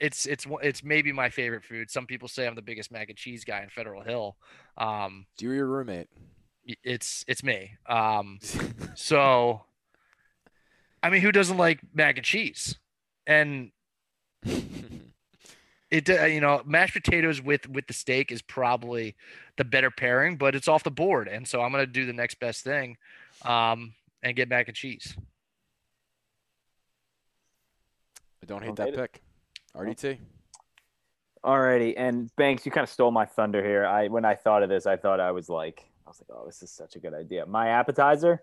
it's it's it's maybe my favorite food. Some people say I'm the biggest mac and cheese guy in Federal Hill. Um, Do your roommate. it's it's me. Um, so, I mean, who doesn't like mac and cheese? And it uh, you know mashed potatoes with with the steak is probably the better pairing, but it's off the board, and so I'm gonna do the next best thing, um, and get mac and cheese. I don't hate Don't that hate it. Pick. RDT. Alrighty, and Banks, you kind of stole my thunder here. I when I thought of this, I thought I was like, I was like, oh, this is such a good idea. My appetizer,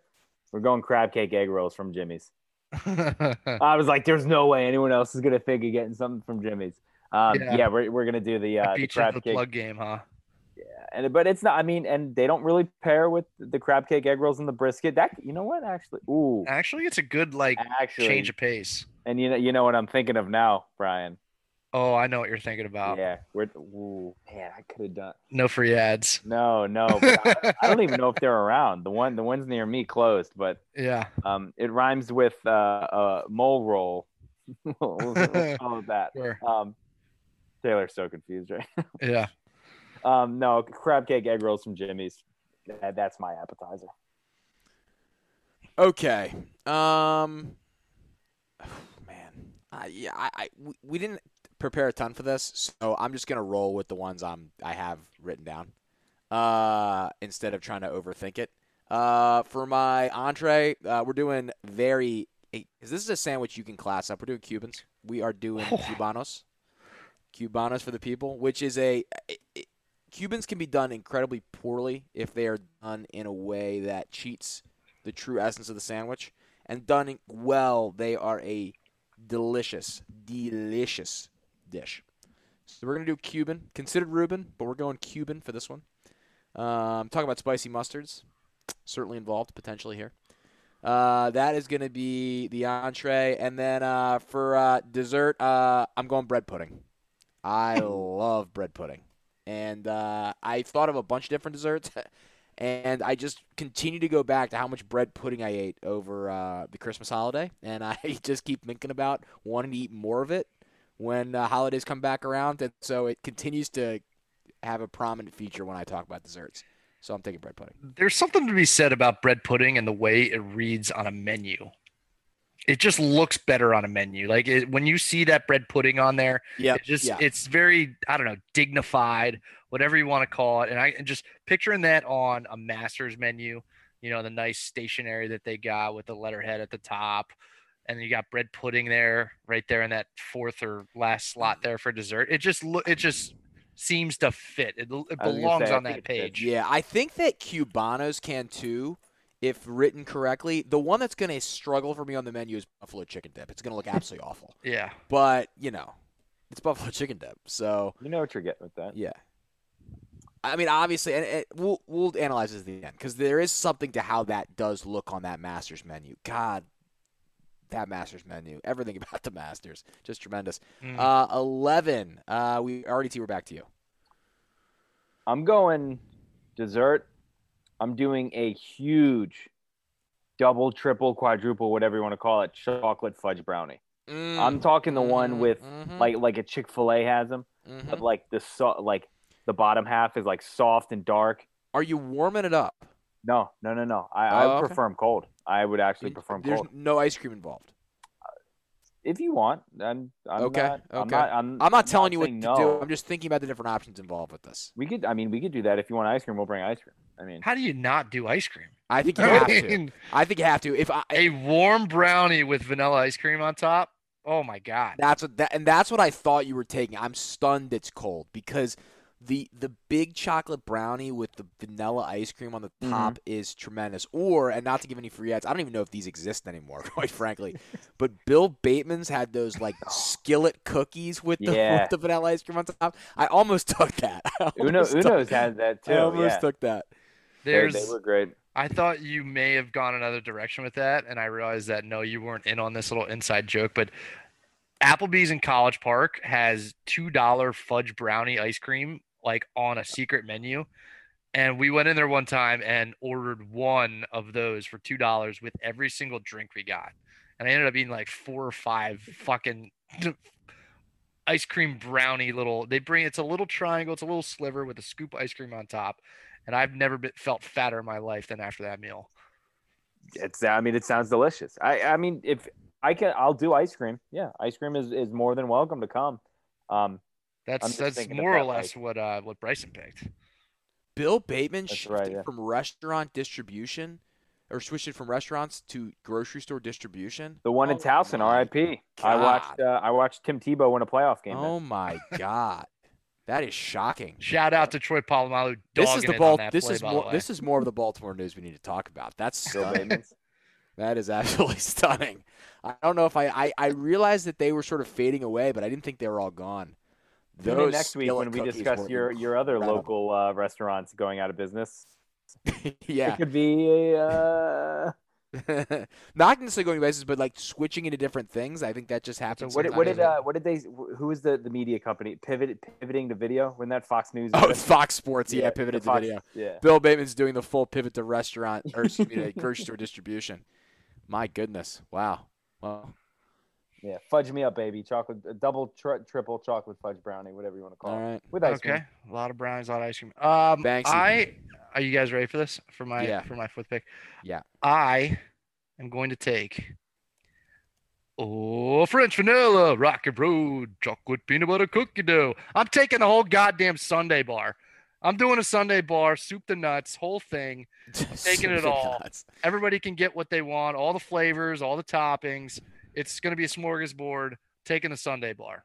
we're going crab cake egg rolls from Jimmy's. I was like, there's no way anyone else is gonna think of getting something from Jimmy's. Um, Yeah. yeah. we're, we're gonna do the uh, the crab the cake. plug game, huh? Yeah, and but it's not. I mean, and they don't really pair with the crab cake egg rolls and the brisket. That you know what? Actually, ooh, Actually, it's a good like actually, change of pace. and you know, you know what I'm thinking of now, Brian. Oh, I know what you're thinking about. Yeah, we're ooh, man, I could have done. No free ads. No, no, but I, I don't even know if they're around. The one, the ones near me closed, but Yeah. um, it rhymes with uh, uh mole roll. we'll, we'll call it that. Sure. Um, Taylor's so confused, right? now. Yeah. Um, no, crab cake egg rolls from Jimmy's. That's my appetizer. Okay. Um. Man, I yeah, I, I we, we didn't prepare a ton for this, so I'm just gonna roll with the ones I'm I have written down, uh, instead of trying to overthink it. Uh, for my entree, uh, we're doing very. Because this is a sandwich you can class up. We're doing Cubans. We are doing Cubanos. Cubanos for the people, which is a. It, it, Cubans can be done incredibly poorly if they are done in a way that cheats the true essence of the sandwich. And done well, they are a delicious, delicious dish. So we're gonna do Cuban, considered Reuben, but we're going Cuban for this one. Um, talking about spicy mustards, certainly involved potentially here. Uh, that is going to be the entree, and then uh, for uh, dessert, uh, I'm going bread pudding. I love bread pudding, and uh, I thought of a bunch of different desserts, and I just continue to go back to how much bread pudding I ate over uh, the Christmas holiday, and I just keep thinking about wanting to eat more of it when uh, holidays come back around, and so it continues to have a prominent feature when I talk about desserts. So I'm taking bread pudding. There's something to be said about bread pudding and the way it reads on a menu. It just looks better on a menu. Like it, when you see that bread pudding on there, Yeah, it just yeah. it's very I don't know dignified, whatever you want to call it. And I and just picturing that on a master's menu, you know, the nice stationery that they got with the letterhead at the top, and you got bread pudding there, right there in that fourth or last slot there for dessert. It just look it just seems to fit. It, it I was gonna belongs say, on that page. Yeah, I think that Cubanos can too, if written correctly. The one that's going to struggle for me on the menu is buffalo chicken dip. It's going to look absolutely awful. Yeah. But, you know, it's buffalo chicken dip. So, You know what you're getting with that. yeah. I mean, obviously, and it, we'll we'll analyze this at the end because there is something to how that does look on that Masters menu. God, that Masters menu, everything about the Masters, just tremendous. Mm. Uh, Eleven. Uh, we already see we're back to you. I'm going dessert. I'm doing a huge double, triple, quadruple, whatever you want to call it, chocolate fudge brownie. I'm talking the one with Mhm, like like a Chick Fil A has them, mhm. but like the so like the bottom half is like soft and dark. Are you warming it up? No, no, no, no. I, Oh, I would okay. prefer them cold. I would actually prefer them There's cold. no ice cream involved. If you want, I'm, I'm Okay, Not, I'm okay. not. I'm, I'm not telling you what to no. do. I'm just thinking about the different options involved with this. We could. I mean, we could do that. If you want ice cream, we'll bring ice cream. I mean, How do you not do ice cream? I think you I have to. I think you have to. If I, a warm brownie with vanilla ice cream on top. Oh my god. that's what that, and that's what I thought you were taking. I'm stunned it's cold because the the big chocolate brownie with the vanilla ice cream on the Mm-hmm. top is tremendous. Or and not to give any free ads, I don't even know if these exist anymore, quite frankly. But Bill Bateman's had those like skillet cookies with the, Yeah. with the vanilla ice cream on top. I almost took that. I Uno almost took- Uno's had that too. I almost yeah. took that. They, There's they were great. I thought you may have gone another direction with that, and I realized that no, you weren't in on this little inside joke. But Applebee's in College Park has two dollar fudge brownie ice cream like on a secret menu, and we went in there one time and ordered one of those for two dollars with every single drink we got, and I ended up eating like four or five fucking ice cream brownie little. They bring it's a little triangle, it's a little sliver with a scoop of ice cream on top and I've never been, felt fatter in my life than after that meal. It's. I mean, it sounds delicious. I. I mean, if I can, I'll do ice cream. Yeah, ice cream is is more than welcome to come. Um, That's just that's thinking more or less like- what uh what Bryson picked. Bill Bateman That's shifted right, yeah. from restaurant distribution or switched it from restaurants to grocery store distribution. the one in Oh Towson, my R.I.P. I watched. Uh, I watched Tim Tebow win a playoff game. Oh my god. That is shocking. Shout out to Troy Polamalu. This is the ball. ball. This play, is more. way. This is more of the Baltimore news we need to talk about. That's stunning. That is absolutely stunning. I don't know if I, I I realized that they were sort of fading away, but I didn't think they were all gone. Tune in Those next week when we discuss were your your other incredible. local uh, restaurants going out of business. yeah. It could be a. Uh, Not necessarily going places, but like switching into different things. I think that just happens. what did what did uh, what did they? Who was the the media company pivot pivoting to video? When that Fox News? Oh, it's Fox Sports. Yeah, the pivoted to Fox- video. Yeah. Bill Bateman's doing the full pivot to restaurant or excuse me, grocery store distribution. My goodness! Wow. Well, Yeah, fudge me up, baby. Chocolate, a double, tri- triple chocolate fudge brownie, whatever you want to call all it, right. with ice okay. cream. A lot of brownies, a lot of ice cream. Um, Banksy. I are you guys ready for this? For my Yeah. for my fourth pick. Yeah. I am going to take. Oh, French vanilla, Rocky Road, chocolate peanut butter cookie dough. I'm taking the whole goddamn sundae bar. I'm doing a sundae bar, soup to nuts, whole thing. taking it all. Everybody can get what they want, all the flavors, all the toppings. It's going to be a smorgasbord. Taking the sundae bar.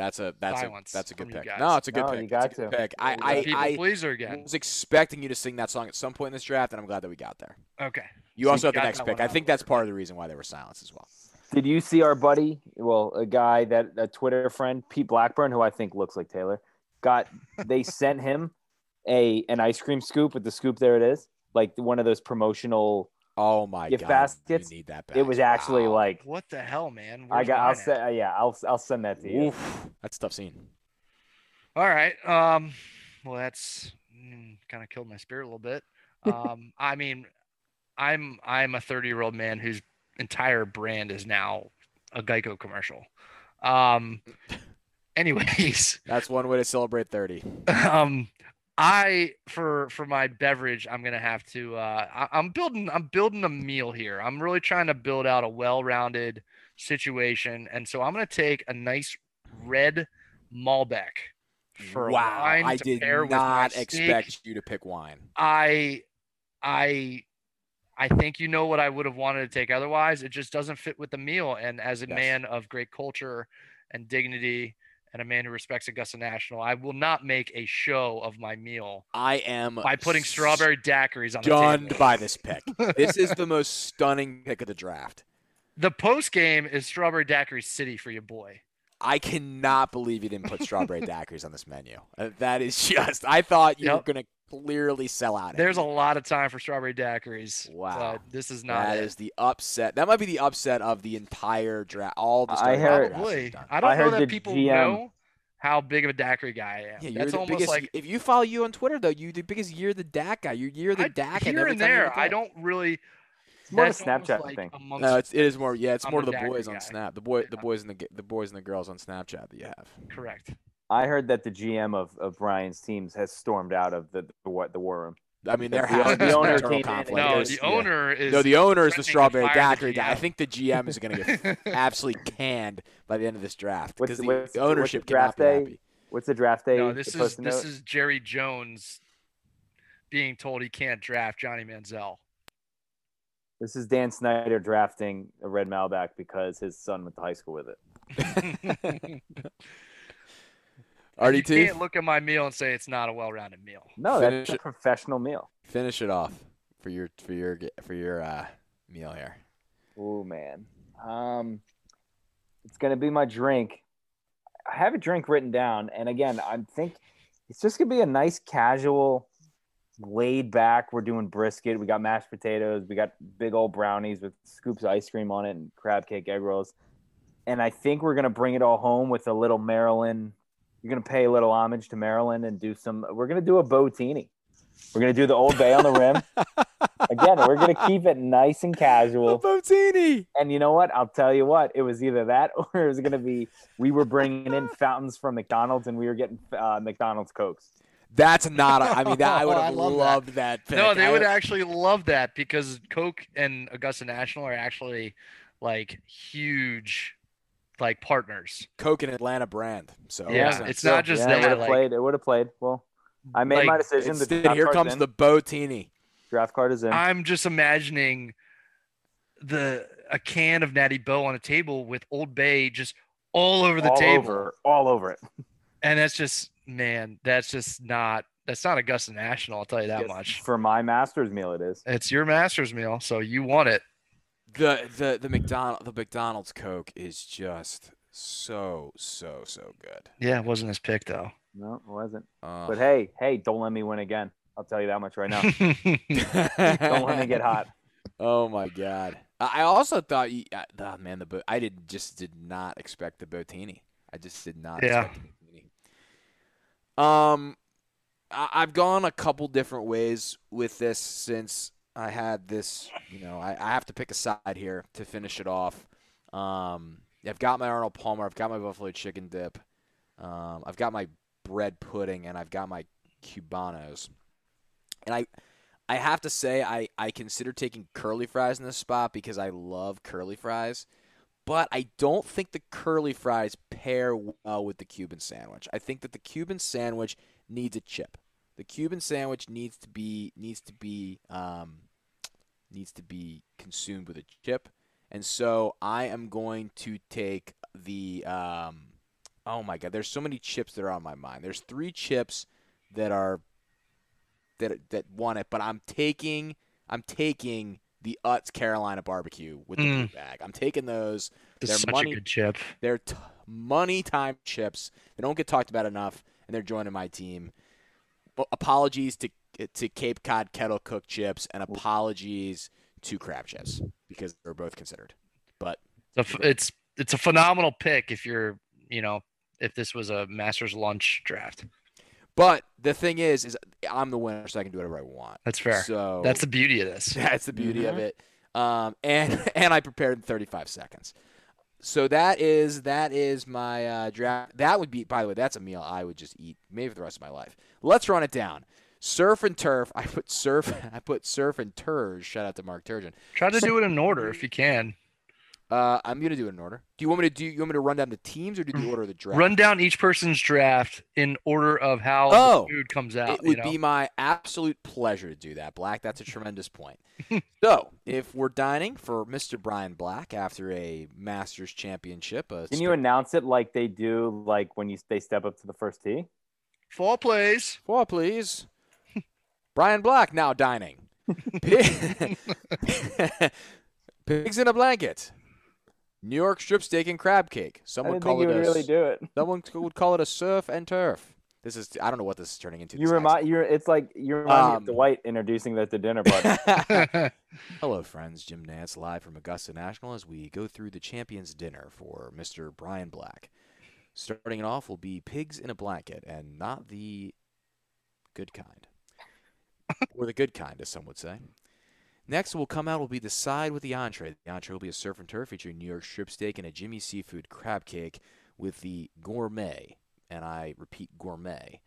That's a that's Silence a that's a good pick. No, it's a good No, pick. you got to. pick. I You got I, I pleaser again. was expecting you to sing that song at some point in this draft, and I'm glad that we got there. Okay. You So also you have the next pick. I think that's part of the reason why there were silenced as well. Did you see our buddy? Well, a guy that a Twitter friend, Pete Blackburn, who I think looks like Taylor, got. They sent him a an ice cream scoop with the scoop. There it is, like one of those promotional. Oh my Gift god, baskets, you need that back. It was actually Wow. like What the hell, man? I got. I'll mine at? say, uh, yeah, I'll I'll send that to you. Oof, that's tough scene. All right. Um, well, that's mm, kind of killed my spirit a little bit. Um, I mean, I'm I'm a 30 year old man whose entire brand is now a Geico commercial. Um, anyways, That's one way to celebrate 30. um, I for for my beverage, I'm gonna have to. Uh, I, I'm building I'm building a meal here. I'm really trying to build out a well-rounded situation, and so I'm gonna take a nice red Malbec for a wow, wine I to did pair with my not steak. expect you to pick wine. I I I think you know what I would have wanted to take otherwise. It just doesn't fit with the meal. And as a Yes. man of great culture and dignity and a man who respects Augusta National, I will not make a show of my meal I am by putting strawberry daiquiris on stunned by this pick. this is the most stunning pick of the draft. The post game is strawberry daiquiri city for your boy. I cannot believe you didn't put strawberry daiquiris on this menu. Uh, that is just. I thought you Yep. were going to clearly sell out. There's a lot of time for strawberry daiquiris. Wow. But this is not That it. is the upset. That might be the upset of the entire draft. All the I heard- drafts Probably. I don't I know that people GM know how big of a daiquiri guy I am. Yeah, you're That's the almost biggest. like if you follow you on Twitter though, you the biggest. You're the DAC guy. You're, you're the I, DAC. here every and there. I don't really. It's more of a Snapchat like thing. amongst- No, it's it is more. Yeah, it's I'm more a to the daiquiri boys on guy. Snap. The boy, the boys and the the boys and the girls on Snapchat that you have. correct. I heard that the GM of, of Brian's teams has stormed out of the the, what the war room. I mean, The- there the owner- the owner internal came conflict. No, There's- the yeah. owner is. No, the owner is the strawberry fire daiquiri guy. I think the GM is going to get absolutely canned by the end of this draft What's because the- the what's- what's the ownership draft cannot be day? happy. What's the draft day? No, this is this note? is Jerry Jones being told he can't draft Johnny Manziel. This is Dan Snyder drafting a red Malbec because his son went to high school with it. RDT? You can't look at my meal and say it's not a well-rounded meal. No, Finish that's a it. professional meal. finish it off for your for your for your uh, meal here. Oh man, um, it's gonna be my drink. I have a drink written down, and again, I think it's just gonna be a nice, casual, laid back. We're doing brisket. We got mashed potatoes. We got big old brownies with scoops of ice cream on it and crab cake egg rolls. And I think we're gonna bring it all home with a little Maryland. You're gonna pay a little homage to Maryland and do some. We're gonna do a botini. We're gonna do the Old Bay on the rim. Again, we're gonna keep it nice and casual. Botini. And you know what? I'll tell you what. It was either that or it was going to be we were bringing in fountains from McDonald's and we were getting uh, McDonald's Cokes. That's not. A, I mean, that I would oh, I have love loved that. pick. No, they I- would actually love that because Coke and Augusta National are actually like huge, like partners. Coke and Atlanta brand. So Yeah, listen, it's not just yeah, It that, would have like- played. It would have played. Well, I made my decision. The Instead, here comes in. the Botini. draft card is in. I'm just imagining the a can of Natty Boh on a table with Old Bay just all over the all table, over, all over it. and that's just man, that's just not that's not Augusta National. I'll tell you that Yes, much. For my master's meal, it is. It's your master's meal, so you want it. The the the McDonald the McDonald's Coke is just so so so good. Yeah, it wasn't his pick though. No, it wasn't. Uh, But hey, hey, don't let me win again. I'll tell you that much right now. don't let me get hot. Oh my god! I I also thought, you, uh, oh man, the Bo- I did just did not expect the Botini. I just did not Yeah. expect the Botini. Um, I've gone a couple different ways with this since I had this. You know, I, I have to pick a side here to finish it off. Um, I've got my Arnold Palmer. I've got my buffalo chicken dip. Um, I've got my bread pudding, and I've got my cubanos. And I, I have to say, I, I consider taking curly fries in this spot because I love curly fries. But I don't think the curly fries pair well with the Cuban sandwich. I think that the Cuban sandwich needs a chip. The Cuban sandwich needs to be needs to be um, needs to be consumed with a chip. And so I am going to take the um, oh my god, there's so many chips that are on my mind. There's three chips that are that that won it, but I'm taking I'm taking the Utz Carolina barbecue with the Mm. bag. I'm taking those. This They're such money- a good chip. They're t- money time chips. They don't get talked about enough, and they're joining my team. Well, apologies to to Cape Cod kettle cooked chips, and apologies to crab chips because they're both considered. But It's a, it's it's a phenomenal pick if you're you know if this was a Masters lunch draft. But the thing is, is I'm the winner, so I can do whatever I want. That's fair. So That's the beauty of this. That's the beauty of Mhm. it. Um, and and I prepared in 35 seconds. So that is that is my uh, draft. That would be, by the way, that's a meal I would just eat maybe for the rest of my life. Let's run it down. Surf and turf. I put surf. I put surf and turge. Shout out to Mark Turgeon. Try to do it in order if you can. Uh, I'm gonna do it in order. Do you want me to do? You want me to run down the teams or do the order of the draft? Run down each person's draft in order of how Oh, the food comes out. It would you know? be my absolute pleasure to do that, Black. That's a tremendous point. so, if we're dining for Mr. Brian Black after a Masters Championship, a Can you announce it like they do, like when you they step up to the first tee? Fall plays. Fore, please. Brian Black now dining. Pigs in a blanket. New York strip steak and crab cake. Some I would didn't call think it you would a really do it. someone would call it a surf and turf. This is I don't know what this is turning into. You remind you're. It's like you remind me Um, of Dwight introducing that to dinner party. Hello, friends. Jim Nantz live from Augusta National as we go through the champions dinner for Mr. Brian Black. Starting it off will be pigs in a blanket, and not the good kind, or the good kind, as some would say. Next will come out will be the side with the entree. The entree will be a surf and turf featuring New York strip steak and a Jimmy Seafood crab cake with the gourmet, and I repeat gourmet,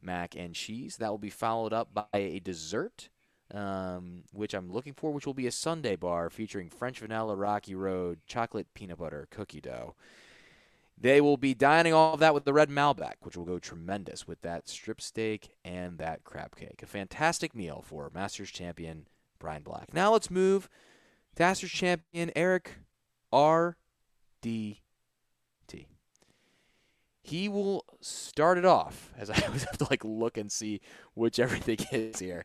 mac and cheese. That will be followed up by a dessert um, which I'm looking for, which will be a sundae bar featuring French vanilla Rocky Road chocolate peanut butter cookie dough. They will be dining all of that with the red Malbec, which will go tremendous with that strip steak and that crab cake. A fantastic meal for Masters champion Brian Black. Now let's move to Masters champion Eric R. D. T. He will start it off as I always have to like look and see which everything is here.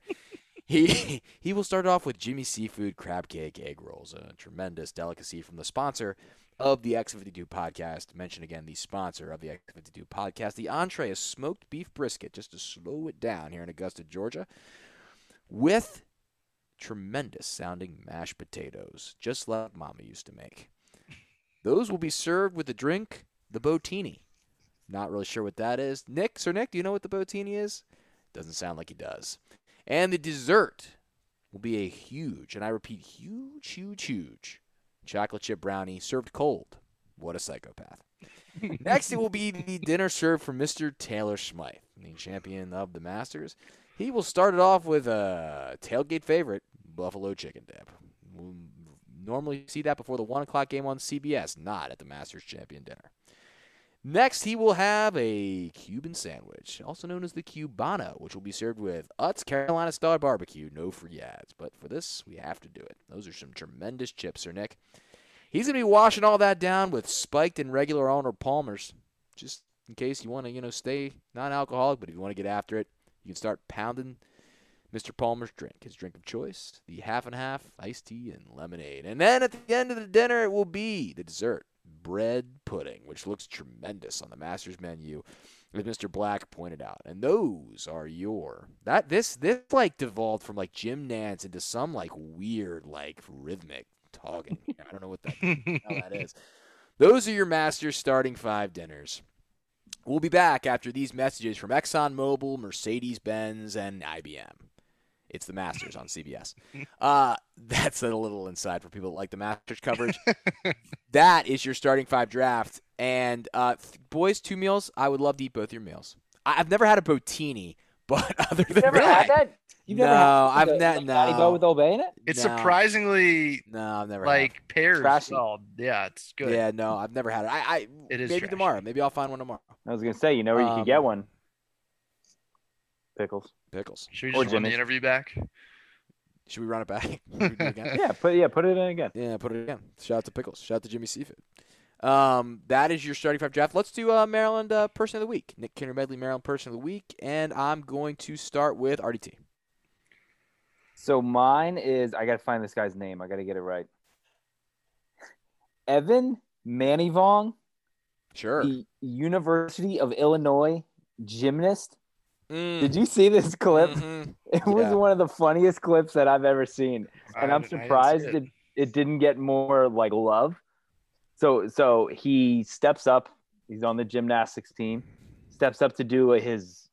He he will start off with Jimmy Seafood crab cake egg rolls, a tremendous delicacy from the sponsor of the X52 podcast. Mention again the sponsor of the X52 podcast. The entree is smoked beef brisket, just to slow it down here in Augusta, Georgia, with tremendous sounding mashed potatoes, just like Mama used to make. Those will be served with the drink, the Botini. Not really sure what that is. Nick, Sir Nick, do you know what the Botini is? Doesn't sound like he does. And the dessert will be a huge, and I repeat, huge, huge, huge chocolate chip brownie served cold. What a psychopath. Next, it will be the dinner served for Mr. Taylor Smythe, the champion of the Masters. He will start it off with a tailgate favorite, buffalo chicken dip. We'll normally see that before the 1 o'clock game on CBS, not at the Masters champion dinner. Next, he will have a Cuban sandwich, also known as the Cubano, which will be served with Utz Carolina Style Barbecue. No free ads, but for this, we have to do it. Those are some tremendous chips, Sir Nick. He's gonna be washing all that down with spiked and regular Arnold Palmers, just in case you want to, you know, stay non-alcoholic. But if you want to get after it, you can start pounding Mr. Palmer's drink, his drink of choice, the half and half iced tea and lemonade. And then at the end of the dinner, it will be the dessert, bread pudding, which looks tremendous on the master's menu, as Mr. Black pointed out. And those are your that this this like devolved from like Jim Nantz into some like weird like rhythmic talking. I don't know what that that is. Those are your master's starting five dinners. We'll be back after these messages from ExxonMobil, Mercedes Benz, and IBM. It's the Masters on CBS. Uh, that's a little inside for people that like the Masters coverage. that is your starting five draft. And uh, th- boys, two meals. I would love to eat both your meals. I- I've never had a botini, but other than Never that, had that. You've never had that. No, had I've the- ne- the Patty no. Bow with Old Bay in it. It's No. surprisingly no, I've never like pairs. Trashy. Well, yeah, it's good. Yeah, no, I've never had it. I, I It is maybe trashy. tomorrow. Maybe I'll find one tomorrow. I was gonna say, you know where you Um, could get one. Pickles. Pickles. Should we Or just run the interview back? Should we run it back? Should it again? Yeah, put yeah, put it in again. Yeah, put it again. Shout out to Pickles. Shout out to Jimmy Seafood. Um, that is your starting five draft. Let's do uh, Maryland uh, Person of the Week. Nick Kinder Medley, Maryland Person of the Week. And I'm going to start with RDT. So mine is I got to find this guy's name. I got to get it right. Evan Manny Manivong, Sure. the University of Illinois gymnast. Mm, Did you see this clip? mhm. It was Yeah. one of the funniest clips that I've ever seen, and I I'm didn't- I didn't see surprised it. it. it didn't get more like love. So so he steps up. He's on the gymnastics team. Steps up to do his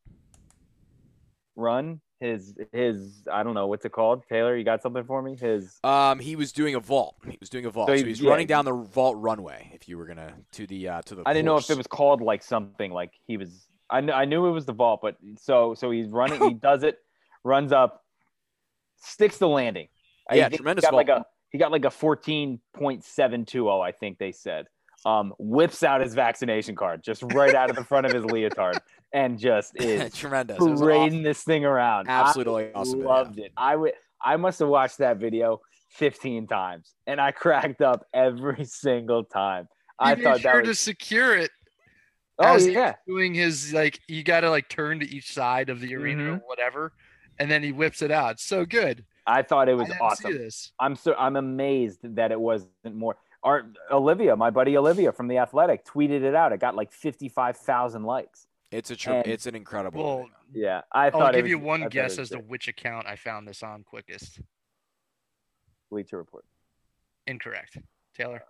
run. His his I don't know what's it called. Taylor, you got something for me? His Um, he was doing a vault. He was doing a vault. So So, he- he's yeah. running down the vault runway. If you were gonna to the uh, to the. I didn't know if it was called like something like he was. I knew I knew it was the vault, but so so he's running. he does it, runs up, sticks the landing. Yeah, tremendous got like vault. a he got like a fourteen point seven two zero. I think they said. Um, whips out his vaccination card just right out of the front of his leotard and just is tremendous. It was parading this thing around. Absolutely I awesome video. Loved it. I would. I must have watched that video 15 times, and I cracked up every single time. I He made thought sure that was... to secure it Oh as he was yeah, doing his like you got to like turn to each side of the arena Mm-hmm. or whatever, and then he whips it out. So good. I thought it was I awesome. See this. I'm so I'm amazed that it wasn't more. Our Olivia, my buddy Olivia from the Athletic, tweeted it out. It got like 55,000 likes. It's a tr- And- it's an incredible. Well. Yeah, I thought. I'll it give was- you one thought it guess was as to which account I found this on quickest. Bleacher Report. Incorrect. Taylor.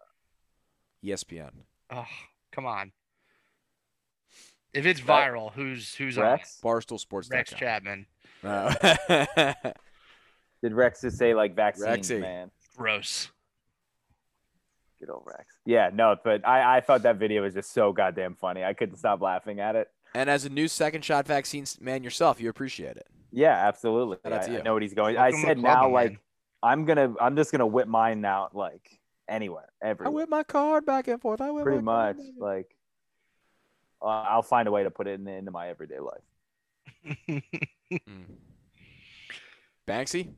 ESPN. Oh, come on. If it's viral, who's who's Rex Barstool Sports. on? Rex Chapman. Uh, did Rex just say like vaccines, Rexy. man? Gross. Good old Rex. Yeah, no, but I I thought that video was just so goddamn funny. I couldn't stop laughing at it. and as a new second shot vaccine man yourself, you appreciate it. Yeah, absolutely. I, I you. know what he's going. Welcome I said now, my like. I'm gonna, I'm just gonna whip mine out like anywhere, I whip my card back and forth. I whip Pretty my much, back like uh, I'll find a way to put it in, into my everyday life. Mm. Banksy.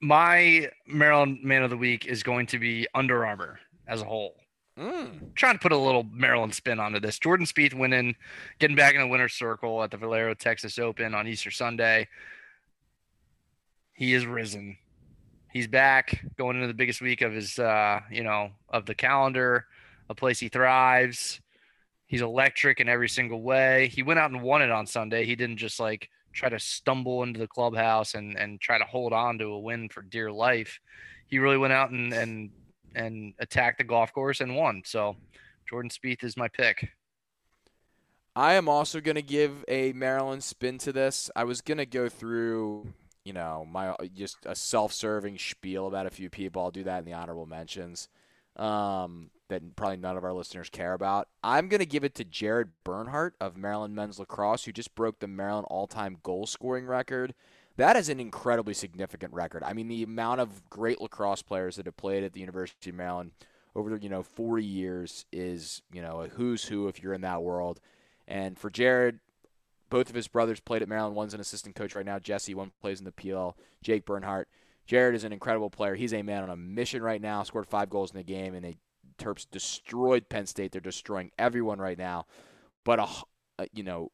My Maryland Man of the Week is going to be Under Armour as a whole. Mm. trying to put a little Maryland spin onto this. Jordan Spieth winning, getting back in the winner's circle at the Valero Texas Open on Easter Sunday. He is risen. He's back going into the biggest week of his, uh, you know, of the calendar, a place he thrives. He's electric in every single way. He went out and won it on Sunday. He didn't just like try to stumble into the clubhouse and and try to hold on to a win for dear life. He really went out and and and attacked the golf course and won. So Jordan Spieth is my pick. I am also going to give a Maryland spin to this. I was going to go through, you know, my just a self-serving spiel about a few people. I'll do that in the honorable mentions. Um, that probably none of our listeners care about. I'm going to give it to Jared Bernhardt of Maryland men's lacrosse, who just broke the Maryland all-time goal scoring record. That is an incredibly significant record. I mean, the amount of great lacrosse players that have played at the University of Maryland over you know 40 years is you know a who's who if you're in that world. And for Jared, both of his brothers played at Maryland. One's an assistant coach right now. Jesse, one plays in the PL. Jake Bernhardt. Jared is an incredible player. He's a man on a mission right now. Scored five goals in the game, and they Terps destroyed Penn State. They're destroying everyone right now. But a, you know,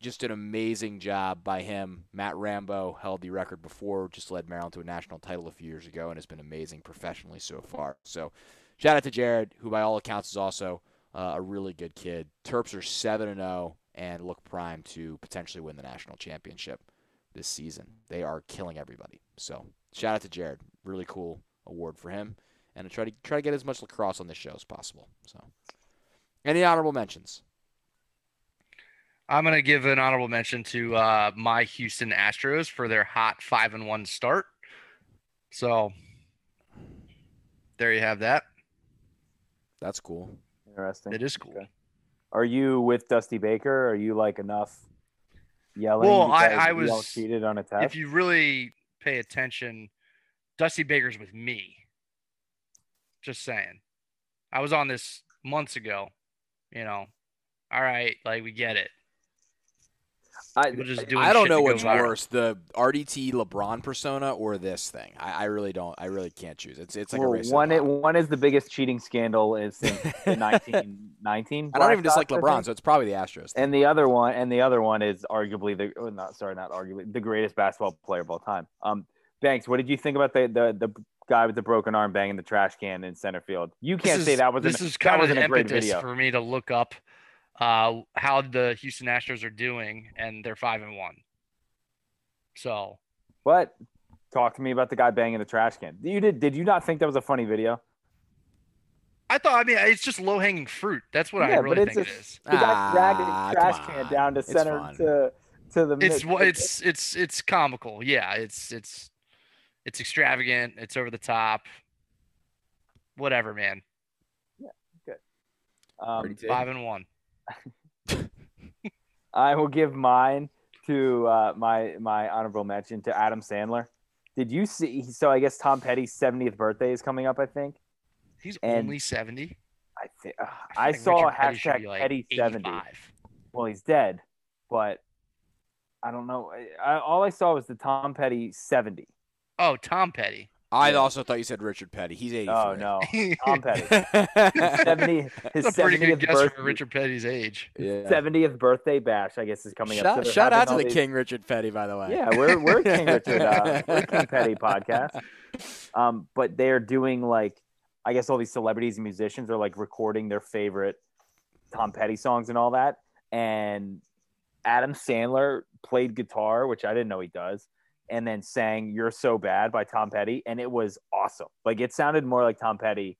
just an amazing job by him. Matt Rambo held the record before, just led Maryland to a national title a few years ago, and has been amazing professionally so far. So, shout out to Jared, who by all accounts is also uh, a really good kid. Terps are seven and zero and look primed to potentially win the national championship this season. They are killing everybody. So, shout out to Jared. Really cool award for him, and I try to try to get as much lacrosse on this show as possible. So, any honorable mentions? I'm gonna give an honorable mention to uh, my Houston Astros for their hot five and one start. So there you have that. That's cool. Interesting. It is cool. Okay. Are you with Dusty Baker? Are you like enough yelling? Well, I- I was- cheated on a test. If you really pay attention, Dusty Baker's with me. Just saying. I was on this months ago. You know, all right, like we get it. I, People just doing I don't know to go what's viral. worse, the RDT LeBron persona or this thing. I, I really don't. I really can't choose. It's it's like well, a race. one, bottom. one is the biggest cheating scandal is since the 1919. I don't even dislike Black LeBron, think. so it's probably the Astros. And the other one, and the other one is arguably the oh, not sorry, not arguably the greatest basketball player of all time. Um, Banks, what did you think about the the the guy with the broken arm banging the trash can in center field? You can't say is- that was this an, is kind of wasn't the a great impetus video. for me to look up uh, how the Houston Astros are doing, and they're five and one. So But talk to me about the guy banging the trash can. You did? Did you not think that was a funny video? I thought, I mean, it's just low hanging fruit. That's what I Yeah, really but it's think a- it is. The guy dragging Ah, the trash can down to center to to the. It's mid- what it's it's it's comical. Yeah, it's it's it's extravagant. It's over the top. Whatever, man. Yeah, good. Um, Five and one. I will give mine to uh, my my honorable mention to Adam Sandler. Did you see? So I guess Tom Petty's 70th birthday is coming up. I think. He's And- only seventy. I think uh, feel I saw Richard Petty hashtag like, Petty 70. 85. Well, he's dead, but I don't know. I, all I saw was the Tom Petty 70. Oh, Tom Petty. I Yeah. also thought you said Richard Petty. He's 83. Oh no, Tom Petty. Petty. 70 his That's a pretty 70th good guess birthday, for Richard Petty's age. Yeah. 70th birthday bash. I guess is coming up. So Shout, they're shout having out to the these- King Richard Petty, by the way. Yeah, we're we're King Richard, uh, we're King Petty podcast. Um, but they're doing like, I guess all these celebrities and musicians are like recording their favorite Tom Petty songs and all that. And Adam Sandler played guitar, which I didn't know he does, and then sang "You're So Bad" by Tom Petty, and it was awesome. Like it sounded more like Tom Petty.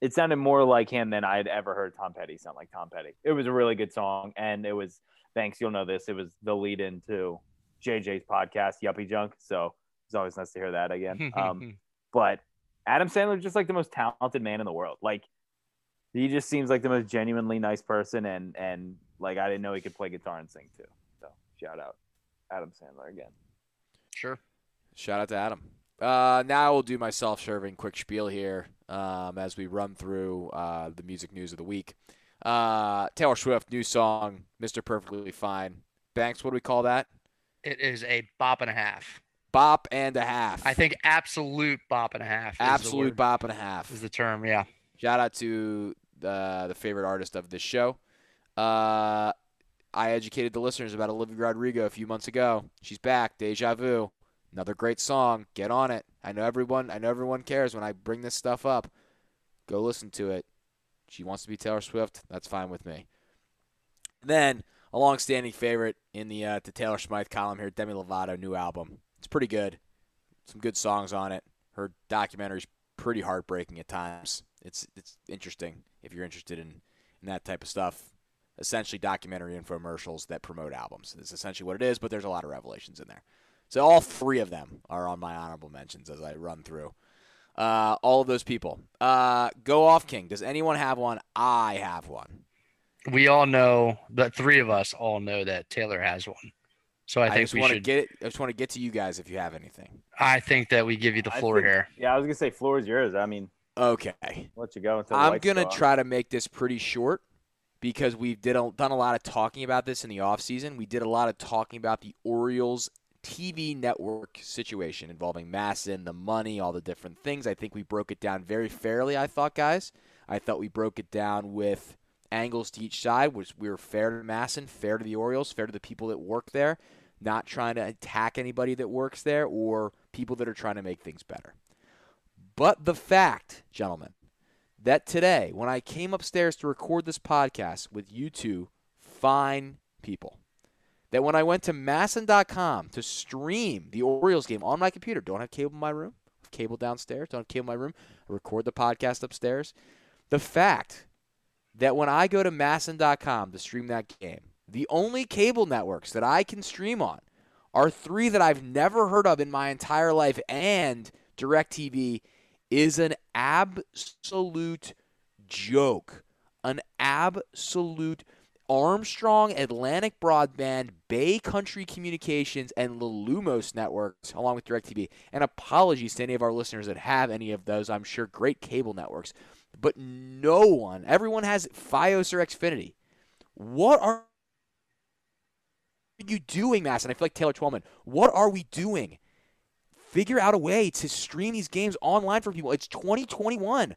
It sounded more like him than I had ever heard Tom Petty sound like Tom Petty. It was a really good song, and it was. Thanks, you'll know this. It was the lead into JJ's podcast, Yuppie Junk. So it's always nice to hear that again. Um, but Adam Sandler is just like the most talented man in the world. Like he just seems like the most genuinely nice person, and and like I didn't know he could play guitar and sing too. So shout out Adam Sandler again. Sure. Shout out to Adam. Uh, now we'll do my self-serving quick spiel here um, as we run through uh, the music news of the week. Uh, Taylor Swift, new song, "Mr. Perfectly Fine." Banks, what do we call that? It is a bop and a half. Bop and a half. I think absolute bop and a half. absolute bop and a half. is the term. Yeah. Shout out to the the favorite artist of this show. Uh, I educated the listeners about Olivia Rodrigo a few months ago. She's back. Deja Vu. Another great song. Get on it. I know everyone. I know everyone cares when I bring this stuff up. Go listen to it. She wants to be Taylor Swift. That's fine with me. Then a long-standing favorite in the uh, the Taylor Smythe column here, Demi Lovato new album. It's pretty good. Some good songs on it. Her documentary's pretty heartbreaking at times. It's it's interesting if you're interested in, in that type of stuff. Essentially, documentary infomercials that promote albums. It's essentially what it is, but there's a lot of revelations in there. So all three of them are on my honorable mentions as I run through. Uh, all of those people. Uh, go off, King. Does anyone have one? I have one. We all know that three of us all know that Taylor has one. So I I, think just we want to should. get it. I just want to get to you guys if you have anything. I think that we give you the floor think- here. Yeah, I was gonna say floor is yours. I mean, Okay. I'll let you go until the I'm gonna go try to make this pretty short because we've did a, done a lot of talking about this in the offseason. We did a lot of talking about the Orioles TV network situation involving MASN, the money, all the different things. I think we broke it down very fairly. I thought, guys. I thought we broke it down with angles to each side, which we were fair to MASN, fair to the Orioles, fair to the people that work there, not trying to attack anybody that works there or people that are trying to make things better. But the fact, gentlemen, that today, when I came upstairs to record this podcast with you two fine people, that when I went to MASN.com to stream the Orioles game on my computer, don't have cable in my room, have cable downstairs, don't have cable in my room, I record the podcast upstairs. The fact that when I go to MASN.com to stream that game, the only cable networks that I can stream on are three that I've never heard of in my entire life, and DirecTV is an absolute joke. An absolute Armstrong, Atlantic Broadband, Bay Country Communications, and the Lumos networks, along with DirecTV. And apologies to any of our listeners that have any of those. I'm sure great cable networks. But no one, everyone has Fios or Xfinity. What are you doing, Mass? And I feel like Taylor Twellman. What are we doing? Figure out a way to stream these games online for people. It's 2021.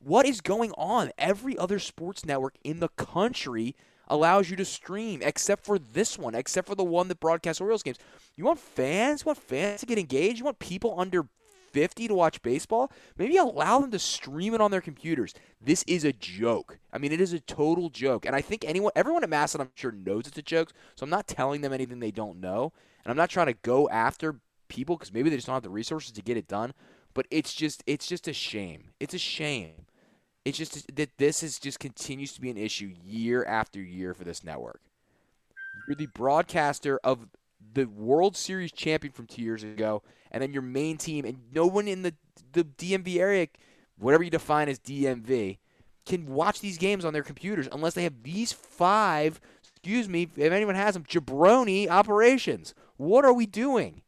What is going on? Every other sports network in the country allows you to stream, except for this one, except for the one that broadcasts Orioles games. You want fans? You want fans to get engaged? You want people under 50 to watch baseball? Maybe allow them to stream it on their computers. This is a joke. I mean, it is a total joke. And I think anyone, everyone at MASN, I'm sure knows it's a joke. So I'm not telling them anything they don't know. And I'm not trying to go after people because maybe they just don't have the resources to get it done. But it's just, it's just a shame. It's a shame. It's just that this is just continues to be an issue year after year for this network. You're the broadcaster of the World Series champion from two years ago, and then your main team, and no one in the the DMV area, whatever you define as DMV, can watch these games on their computers unless they have these five. Excuse me, if anyone has them, jabroni operations. What are we doing?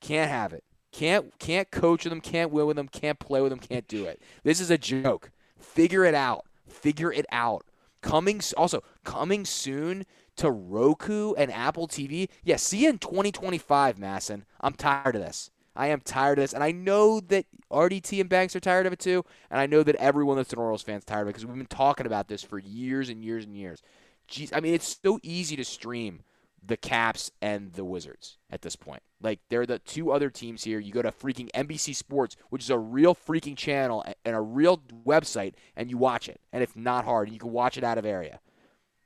Can't have it. Can't can't coach with them. Can't win with them. Can't play with them. Can't do it. This is a joke. Figure it out. Figure it out. Coming also coming soon to Roku and Apple TV. Yeah, see you in 2025, MASN. I'm tired of this. I am tired of this, and I know that RDT and Banks are tired of it too, and I know that everyone that's an Orioles fan is tired of it because we've been talking about this for years and years and years. Jeez, I mean, it's so easy to stream the Caps and the Wizards at this point. Like they're the two other teams here. You go to freaking NBC Sports, which is a real freaking channel and a real website, and you watch it. And it's not hard. And you can watch it out of area.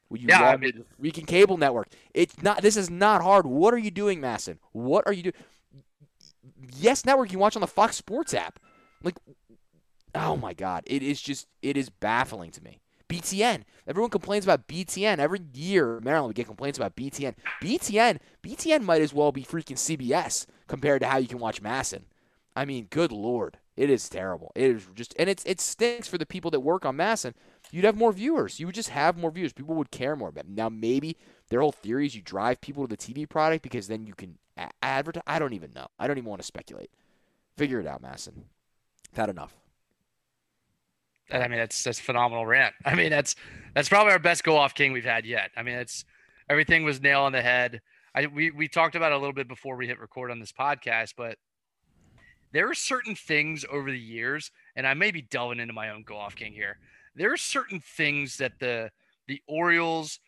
Well, you Yeah, I into the freaking cable network. It's not. This is not hard. What are you doing, MASN? What are you doing? Yes, network you watch on the Fox Sports app. Like, oh my God, it is just it is baffling to me. BTN. Everyone complains about BTN every year. Maryland, we get complaints about BTN. BTN, BTN might as well be freaking CBS compared to how you can watch MASN. I mean, good lord, it is terrible. It is just, and it's it stinks for the people that work on MASN. You'd have more viewers. You would just have more viewers. People would care more. But now maybe their whole theory is you drive people to the TV product because then you can a- advertise. I don't even know. I don't even want to speculate. Figure it out, MASN. I've had enough. I mean, that's that's phenomenal rant. I mean, that's that's probably our best go off king we've had yet. I mean, it's everything was nail on the head. I we we talked about a little bit before we hit record on this podcast, but there are certain things over the years, and I may be delving into my own go off king here. There are certain things that the the Orioles,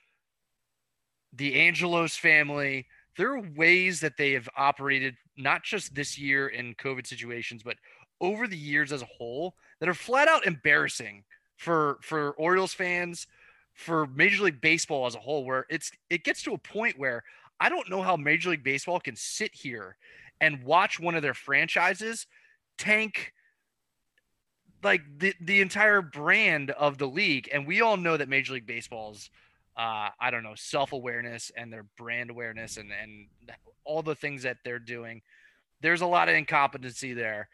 the Angelos family, there are ways that they have operated not just this year in COVID situations, but over the years as a whole that are flat out embarrassing for for Orioles fans, for Major League Baseball as a whole, where it's it gets to a point where I don't know how Major League Baseball can sit here and watch one of their franchises tank like the the entire brand of the league. And we all know that Major League Baseball's uh, I don't know, self-awareness and their brand awareness and and all the things that they're doing. There's a lot of incompetency there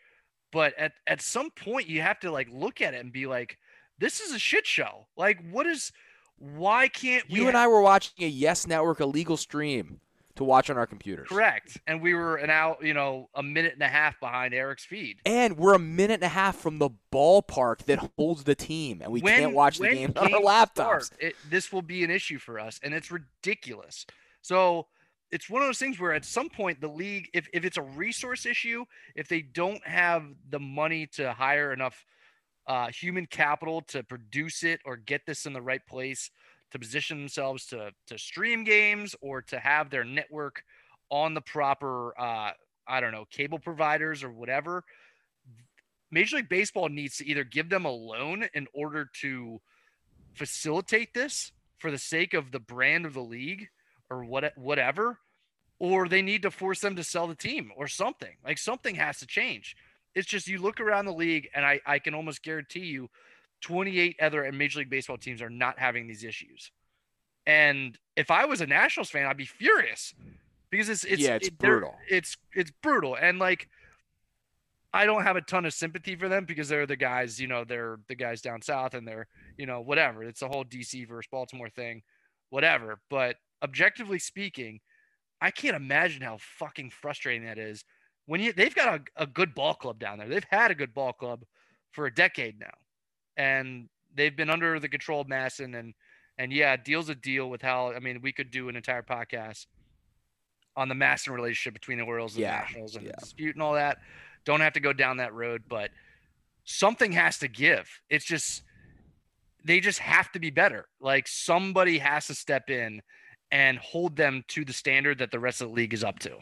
but at at some point you have to like look at it and be like this is a shit show like what is why can't we You and I were watching a Yes Network illegal stream to watch on our computers. correct and we were an out you know a minute and a half behind eric's feed And we're a minute and a half from the ballpark that holds the team, and we can't watch the game on our laptops. start, it, this will be an issue for us and it's ridiculous so it's one of those things where at some point the league if, if it's a resource issue if they don't have the money to hire enough uh, human capital to produce it or get this in the right place to position themselves to to stream games or to have their network on the proper uh, I don't know cable providers or whatever. Major League Baseball needs to either give them a loan in order to facilitate this for the sake of the brand of the league or what whatever or they need to force them to sell the team or something like something has to change it's just you look around the league and i, I can almost guarantee you 28 other major league baseball teams are not having these issues and if i was a nationals fan i'd be furious because it's it's Yeah, it's it- brutal. it's it's brutal and like I don't have a ton of sympathy for them because they're the guys, you know, they're the guys down south and they're, you know, whatever. It's a whole DC versus Baltimore thing, whatever. But objectively speaking, I can't imagine how fucking frustrating that is when you they've got a, a good ball club down there. They've had a good ball club for a decade now. And they've been under the control of MASN and and yeah, deal's a deal with how I mean, we could do an entire podcast on the MASN relationship between the Orioles and Yeah, Nationals and yeah. the dispute and all that. Don't have to go down that road, but something has to give. It's just they just have to be better. Like somebody has to step in and hold them to the standard that the rest of the league is up to.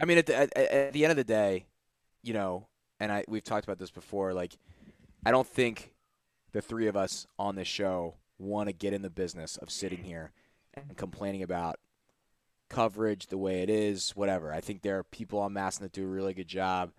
I mean, at the, at, at the end of the day, you know, and I we've talked about this before. Like, I don't think the three of us on this show want to get in the business of sitting here and complaining about coverage the way it is, whatever. I think there are people on Mass that do a really good job.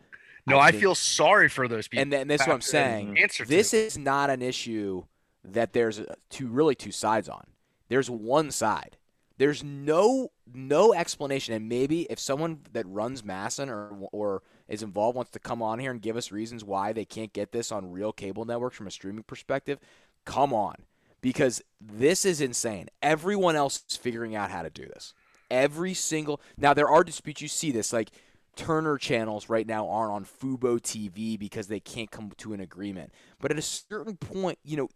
No, I, think- feel sorry for those people. and, th- and that's what I'm saying. Answer to. This is not an issue that there's uh, two really two sides on. There's one side. There's no no explanation, and maybe if someone that runs MASN or or is involved wants to come on here and give us reasons why they can't get this on real cable networks from a streaming perspective, come on, because this is insane. Everyone else is figuring out how to do this. Every single now there are disputes. You see this like Turner channels right now aren't on Fubo TV because they can't come to an agreement. But at a certain point, you know,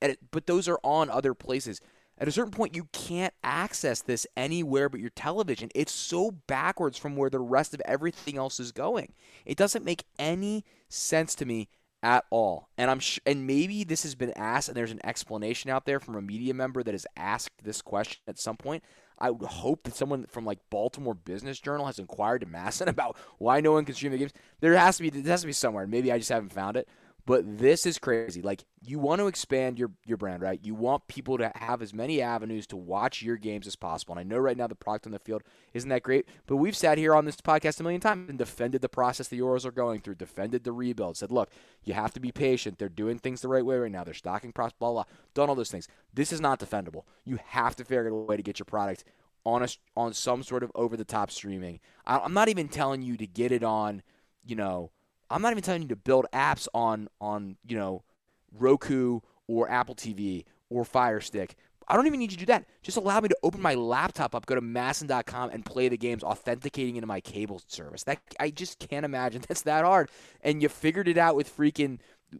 at, but those are on other places. At a certain point, you can't access this anywhere but your television. It's so backwards from where the rest of everything else is going. It doesn't make any sense to me at all. And I'm sh- and maybe this has been asked, and there's an explanation out there from a media member that has asked this question at some point. I would hope that someone from like Baltimore Business Journal has inquired to MASN about why no one can stream the games. There has to be there has to be somewhere. Maybe I just haven't found it. But this is crazy. Like you want to expand your your brand, right? You want people to have as many avenues to watch your games as possible. And I know right now the product on the field isn't that great, but we've sat here on this podcast a million times and defended the process the Orioles are going through, defended the rebuild, said, look, you have to be patient. They're doing things the right way right now. They're stocking process, blah blah, blah. done all those things. This is not defendable. You have to figure out a way to get your product on a on some sort of over the top streaming. I, I'm not even telling you to get it on, you know. I'm not even telling you to build apps on on you know Roku or Apple TV or Fire Stick. I don't even need you to do that. Just allow me to open my laptop up, go to masn.com, and play the games, authenticating into my cable service. That I just can't imagine that's that hard. And you figured it out with freaking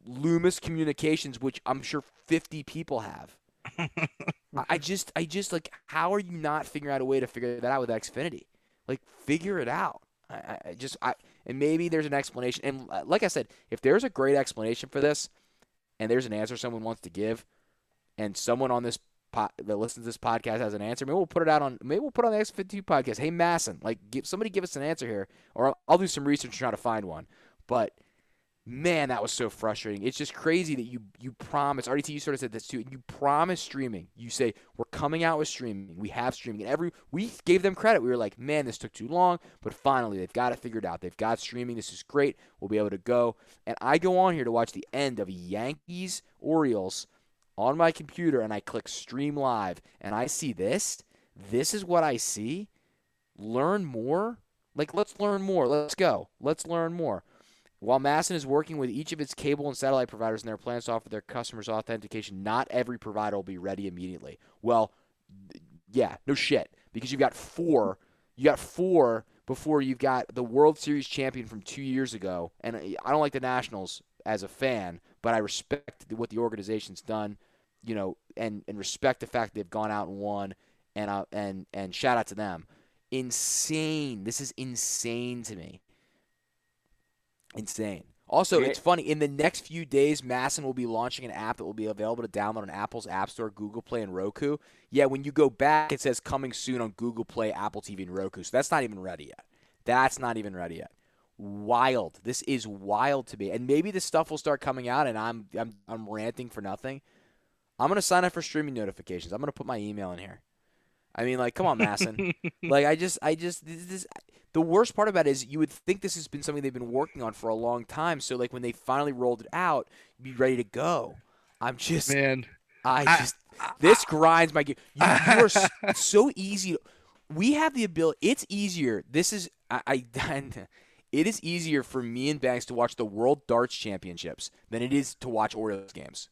Lumos Communications, which I'm sure 50 people have. I- just, I just like, how are you not figuring out a way to figure that out with Xfinity? Like, figure it out. I- I just, I, and maybe there's an explanation. And uh, like I said, if there's a great explanation for this, and there's an answer someone wants to give, and someone on this po- that listens to this podcast has an answer, maybe we'll put it out on, maybe we'll put on the X52 podcast. Hey, MASN, like, give, somebody give us an answer here, or I'll, I'll do some research and try to find one. But man, that was so frustrating. It's just crazy that you you promise. RDT, you sort of said this too. You promise streaming. You say we're coming out with streaming. We have streaming, and every we gave them credit. We were like, man, this took too long, but finally they've got it figured out. They've got streaming. This is great. We'll be able to go. And I go on here to watch the end of Yankees Orioles on my computer, and I click stream live, and I see this. This is what I see. Learn more. Like, let's learn more. Let's go. Let's learn more. While MASN is working with each of its cable and satellite providers in their plans to offer their customers authentication, not every provider will be ready immediately. Well, yeah, no shit. Because you've got four, you got four before you've got the World Series champion from two years ago. And I don't like the Nationals as a fan, but I respect what the organization's done, you know, and, and respect the fact they've gone out and won. And uh, and and shout out to them. Insane. This is insane to me. Insane. Also, it's funny. In the next few days, MASN will be launching an app that will be available to download on Apple's App Store, Google Play, and Roku. Yeah, when you go back, it says coming soon on Google Play, Apple TV, and Roku. So that's not even ready yet. That's not even ready yet. Wild. This is wild to me. And maybe this stuff will start coming out, and I'm I'm I'm ranting for nothing. I'm gonna sign up for streaming notifications. I'm gonna put my email in here. I mean, like, come on, MASN. like, I just, I just, this, this, the worst part about it is you would think this has been something they've been working on for a long time. So, like, when they finally rolled it out, you'd be ready to go. I'm just, Man, I I- just, this grinds my gear. You, you are so easy. We have the ability. It's easier. This is, I, I it is easier for me and Banks to watch the World Darts Championships than it is to watch Orioles games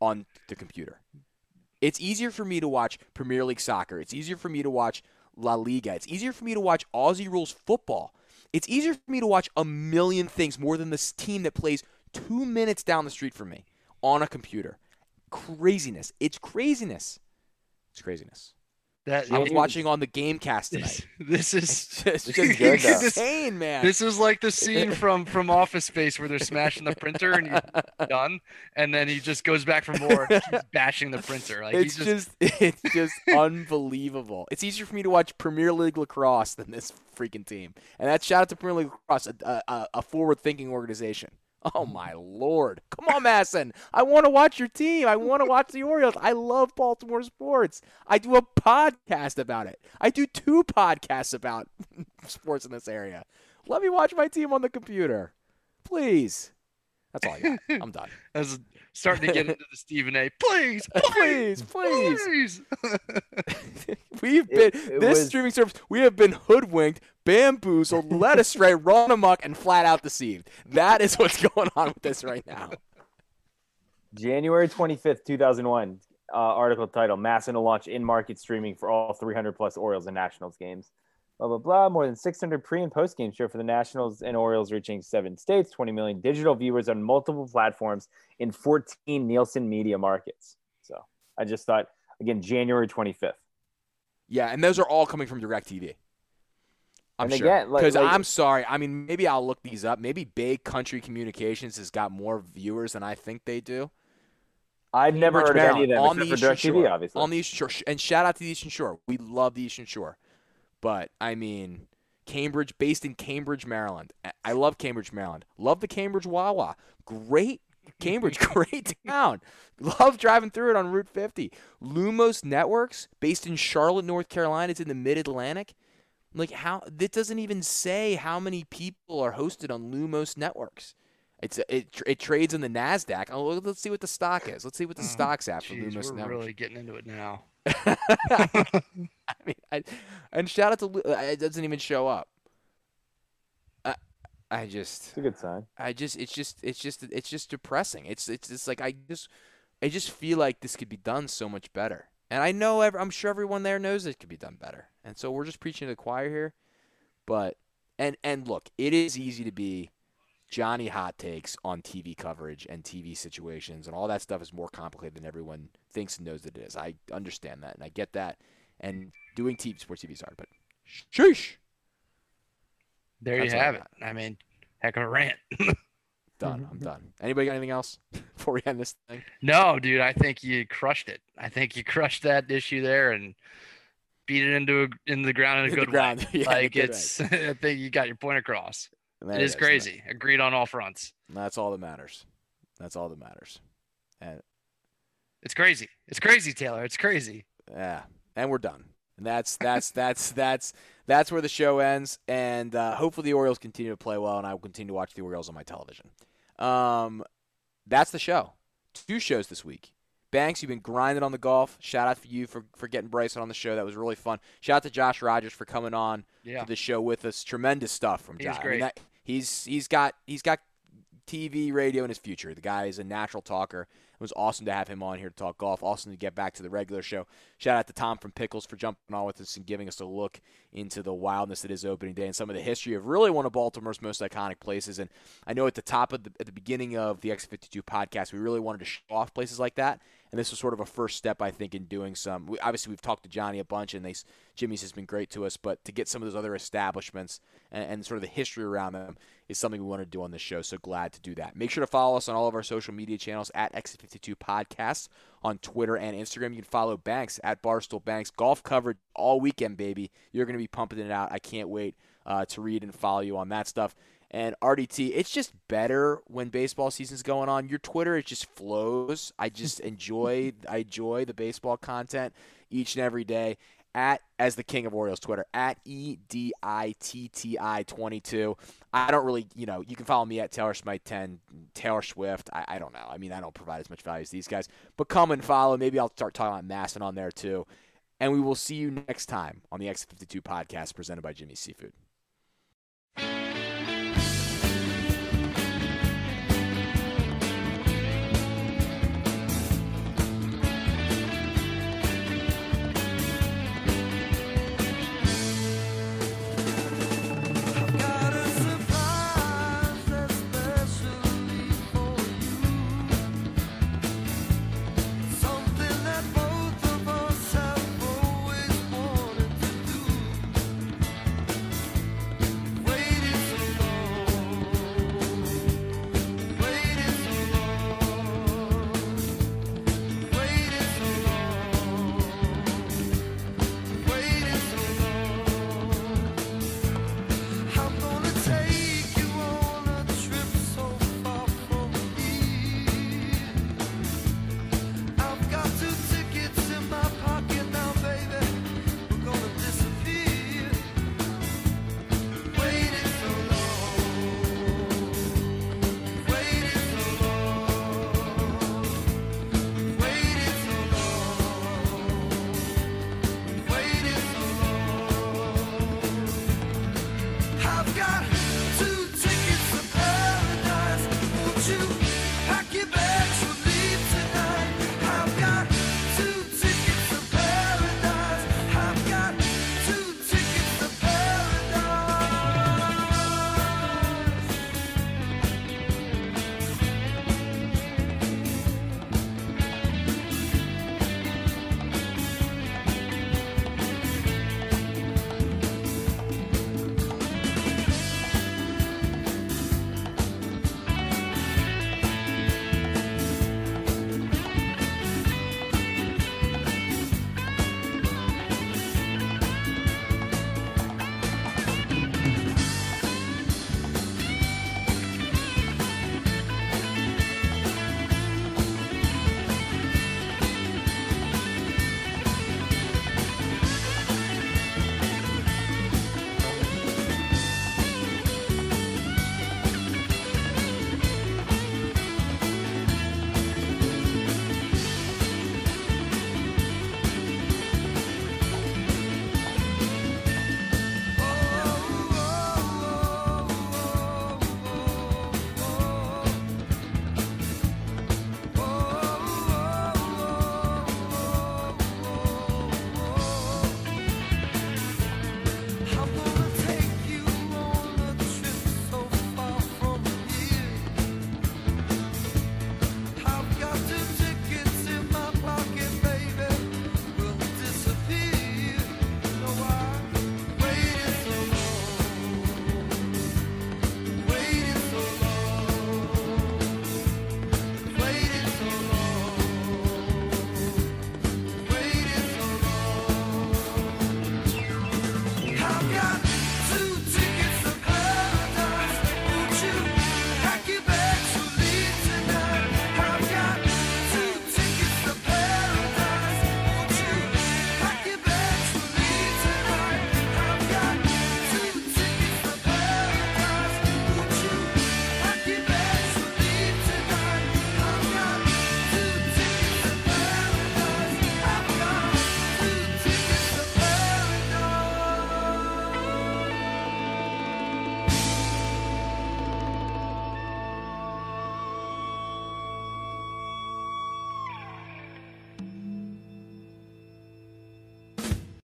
on the computer. It's easier for me to watch Premier League soccer. It's easier for me to watch La Liga. It's easier for me to watch Aussie rules football. It's easier for me to watch a million things more than this team that plays two minutes down the street from me on a computer. Craziness. It's craziness. It's craziness. That I was Dude. watching on the GameCast tonight. this, this is It's just, This just is good, insane, man. This is like the scene from from Office Space where they're smashing the printer and he's done, and then he just goes back for more, and keeps bashing the printer. Like it's he's just, just, it's just unbelievable. It's easier for me to watch Premier League lacrosse than this freaking team, and that's shout out to Premier League lacrosse, a, a, a forward-thinking organization. Oh my lord! Come on, MASN. I want to watch your team. I want to watch the Orioles. I love Baltimore sports. I do a podcast about it. I do two podcasts about sports in this area. Let me watch my team on the computer, please. That's all I got. I'm done. I was starting to get into the Stephen A. Please, Please, please. please. We've been It- it this was- streaming service. We have been hoodwinked, bamboozled, led astray, run amok, and flat out deceived. That is what's going on with this right now. January 25th, 2001. Uh, article title: MASN to launch in-market streaming for all 300 plus Orioles and Nationals games. Blah blah blah. More than 600 pre and post game show for the Nationals and Orioles, reaching seven states, 20 million digital viewers on multiple platforms in 14 Nielsen media markets. So I just thought again, January 25th. Yeah, and those are all coming from DirecTV. I'm And sure. again, Because like- I'm sorry. I mean, maybe I'll look these up. Maybe Big Country Communications has got more viewers than I think they do. I've never heard of any of them on the Eastern Shore. obviously. On the Eastern Shore, and shout out to the Eastern Shore. We love the Eastern Shore, but I mean, Cambridge, based in Cambridge, Maryland. I- I love Cambridge, Maryland. Love the Cambridge Wawa. Great Cambridge, great town. Love driving through it on Route 50. Lumos Networks, based in Charlotte, North Carolina. It's in the Mid Atlantic. Like how? That doesn't even say how many people are hosted on Lumos Networks. It's it it trades in the Nasdaq. Oh, let's see what the stock is. Let's see what the Oh, stock's at for Jeez, Lumos we're Networks. really getting into it now. I mean, I, and shout out to Lu- uh, it doesn't even show up. I, I just, It's a good sign. I just, it's just, it's just, it's just depressing. It's, it's just like I just, I just feel like this could be done so much better. And I know, ev- I'm sure everyone there knows it could be done better. And so we're just preaching to the choir here. But, and and look, it is easy to be Johnny hot takes on TV coverage and TV situations, and all that stuff is more complicated than everyone thinks and knows that it is. I understand that, and I get that. And doing TV, sports TV is hard, but sheesh, There That's you have it. I mean, heck of a rant. done. I'm done. Anybody got anything else before we end this thing? no, dude, I think you crushed it. I think you crushed that issue there and beat it into a, into the ground in a Hit the good ground. way. Yeah, like good way. it's, I think you got your point across. And It there is and that- crazy. Agreed on all fronts. and that's all that matters. That's all that matters. And It's crazy. It's crazy, Taylor. It's crazy. Yeah, and we're done. And that's that's that's that's that's where the show ends. And uh, hopefully the Orioles continue to play well, and I will continue to watch the Orioles on my television. Um, that's the show. Two shows this week. Banks, you've been grinding on the golf. Shout out for you for, for getting Bryson on the show. That was really fun. Shout out to Josh Rogers for coming on Yeah. to the show with us. Tremendous stuff from Josh. I mean, that- he's he's got he's got TV, radio in his future. The guy is a natural talker. It was awesome to have him on here to talk golf. Awesome to get back to the regular show. Shout out to Tom from Pickles for jumping on with us and giving us a look into the wildness that is opening day and some of the history of really one of Baltimore's most iconic places. And I know at the top of the at the beginning of the X52 podcast, we really wanted to show off places like that. And this was sort of a first step, I think, in doing some. We, obviously, we've talked to Johnny a bunch, and they, Jimmy's has been great to us. But to get some of those other establishments and, and sort of the history around them is something we want to do on this show. So glad to do that. Make sure to follow us on all of our social media channels at X52 Podcast on Twitter and Instagram. You can follow Banks at Barstool Banks. Golf coverage all weekend, baby. You're going to be pumping it out. I can't wait uh, to read and follow you on that stuff. And RDT, it's just better when baseball season's going on. Your Twitter, it just flows. I just enjoy, I enjoy the baseball content each and every day. At as the king of Orioles Twitter at e d i t t i twenty two. I don't really, you know, you can follow me at Taylor Smite ten, Taylor Swift. I, I don't know. I mean, I don't provide as much value as these guys, but come and follow. Maybe I'll start talking about MASN on there too. And we will see you next time on the X52 podcast presented by Jimmy Seafood.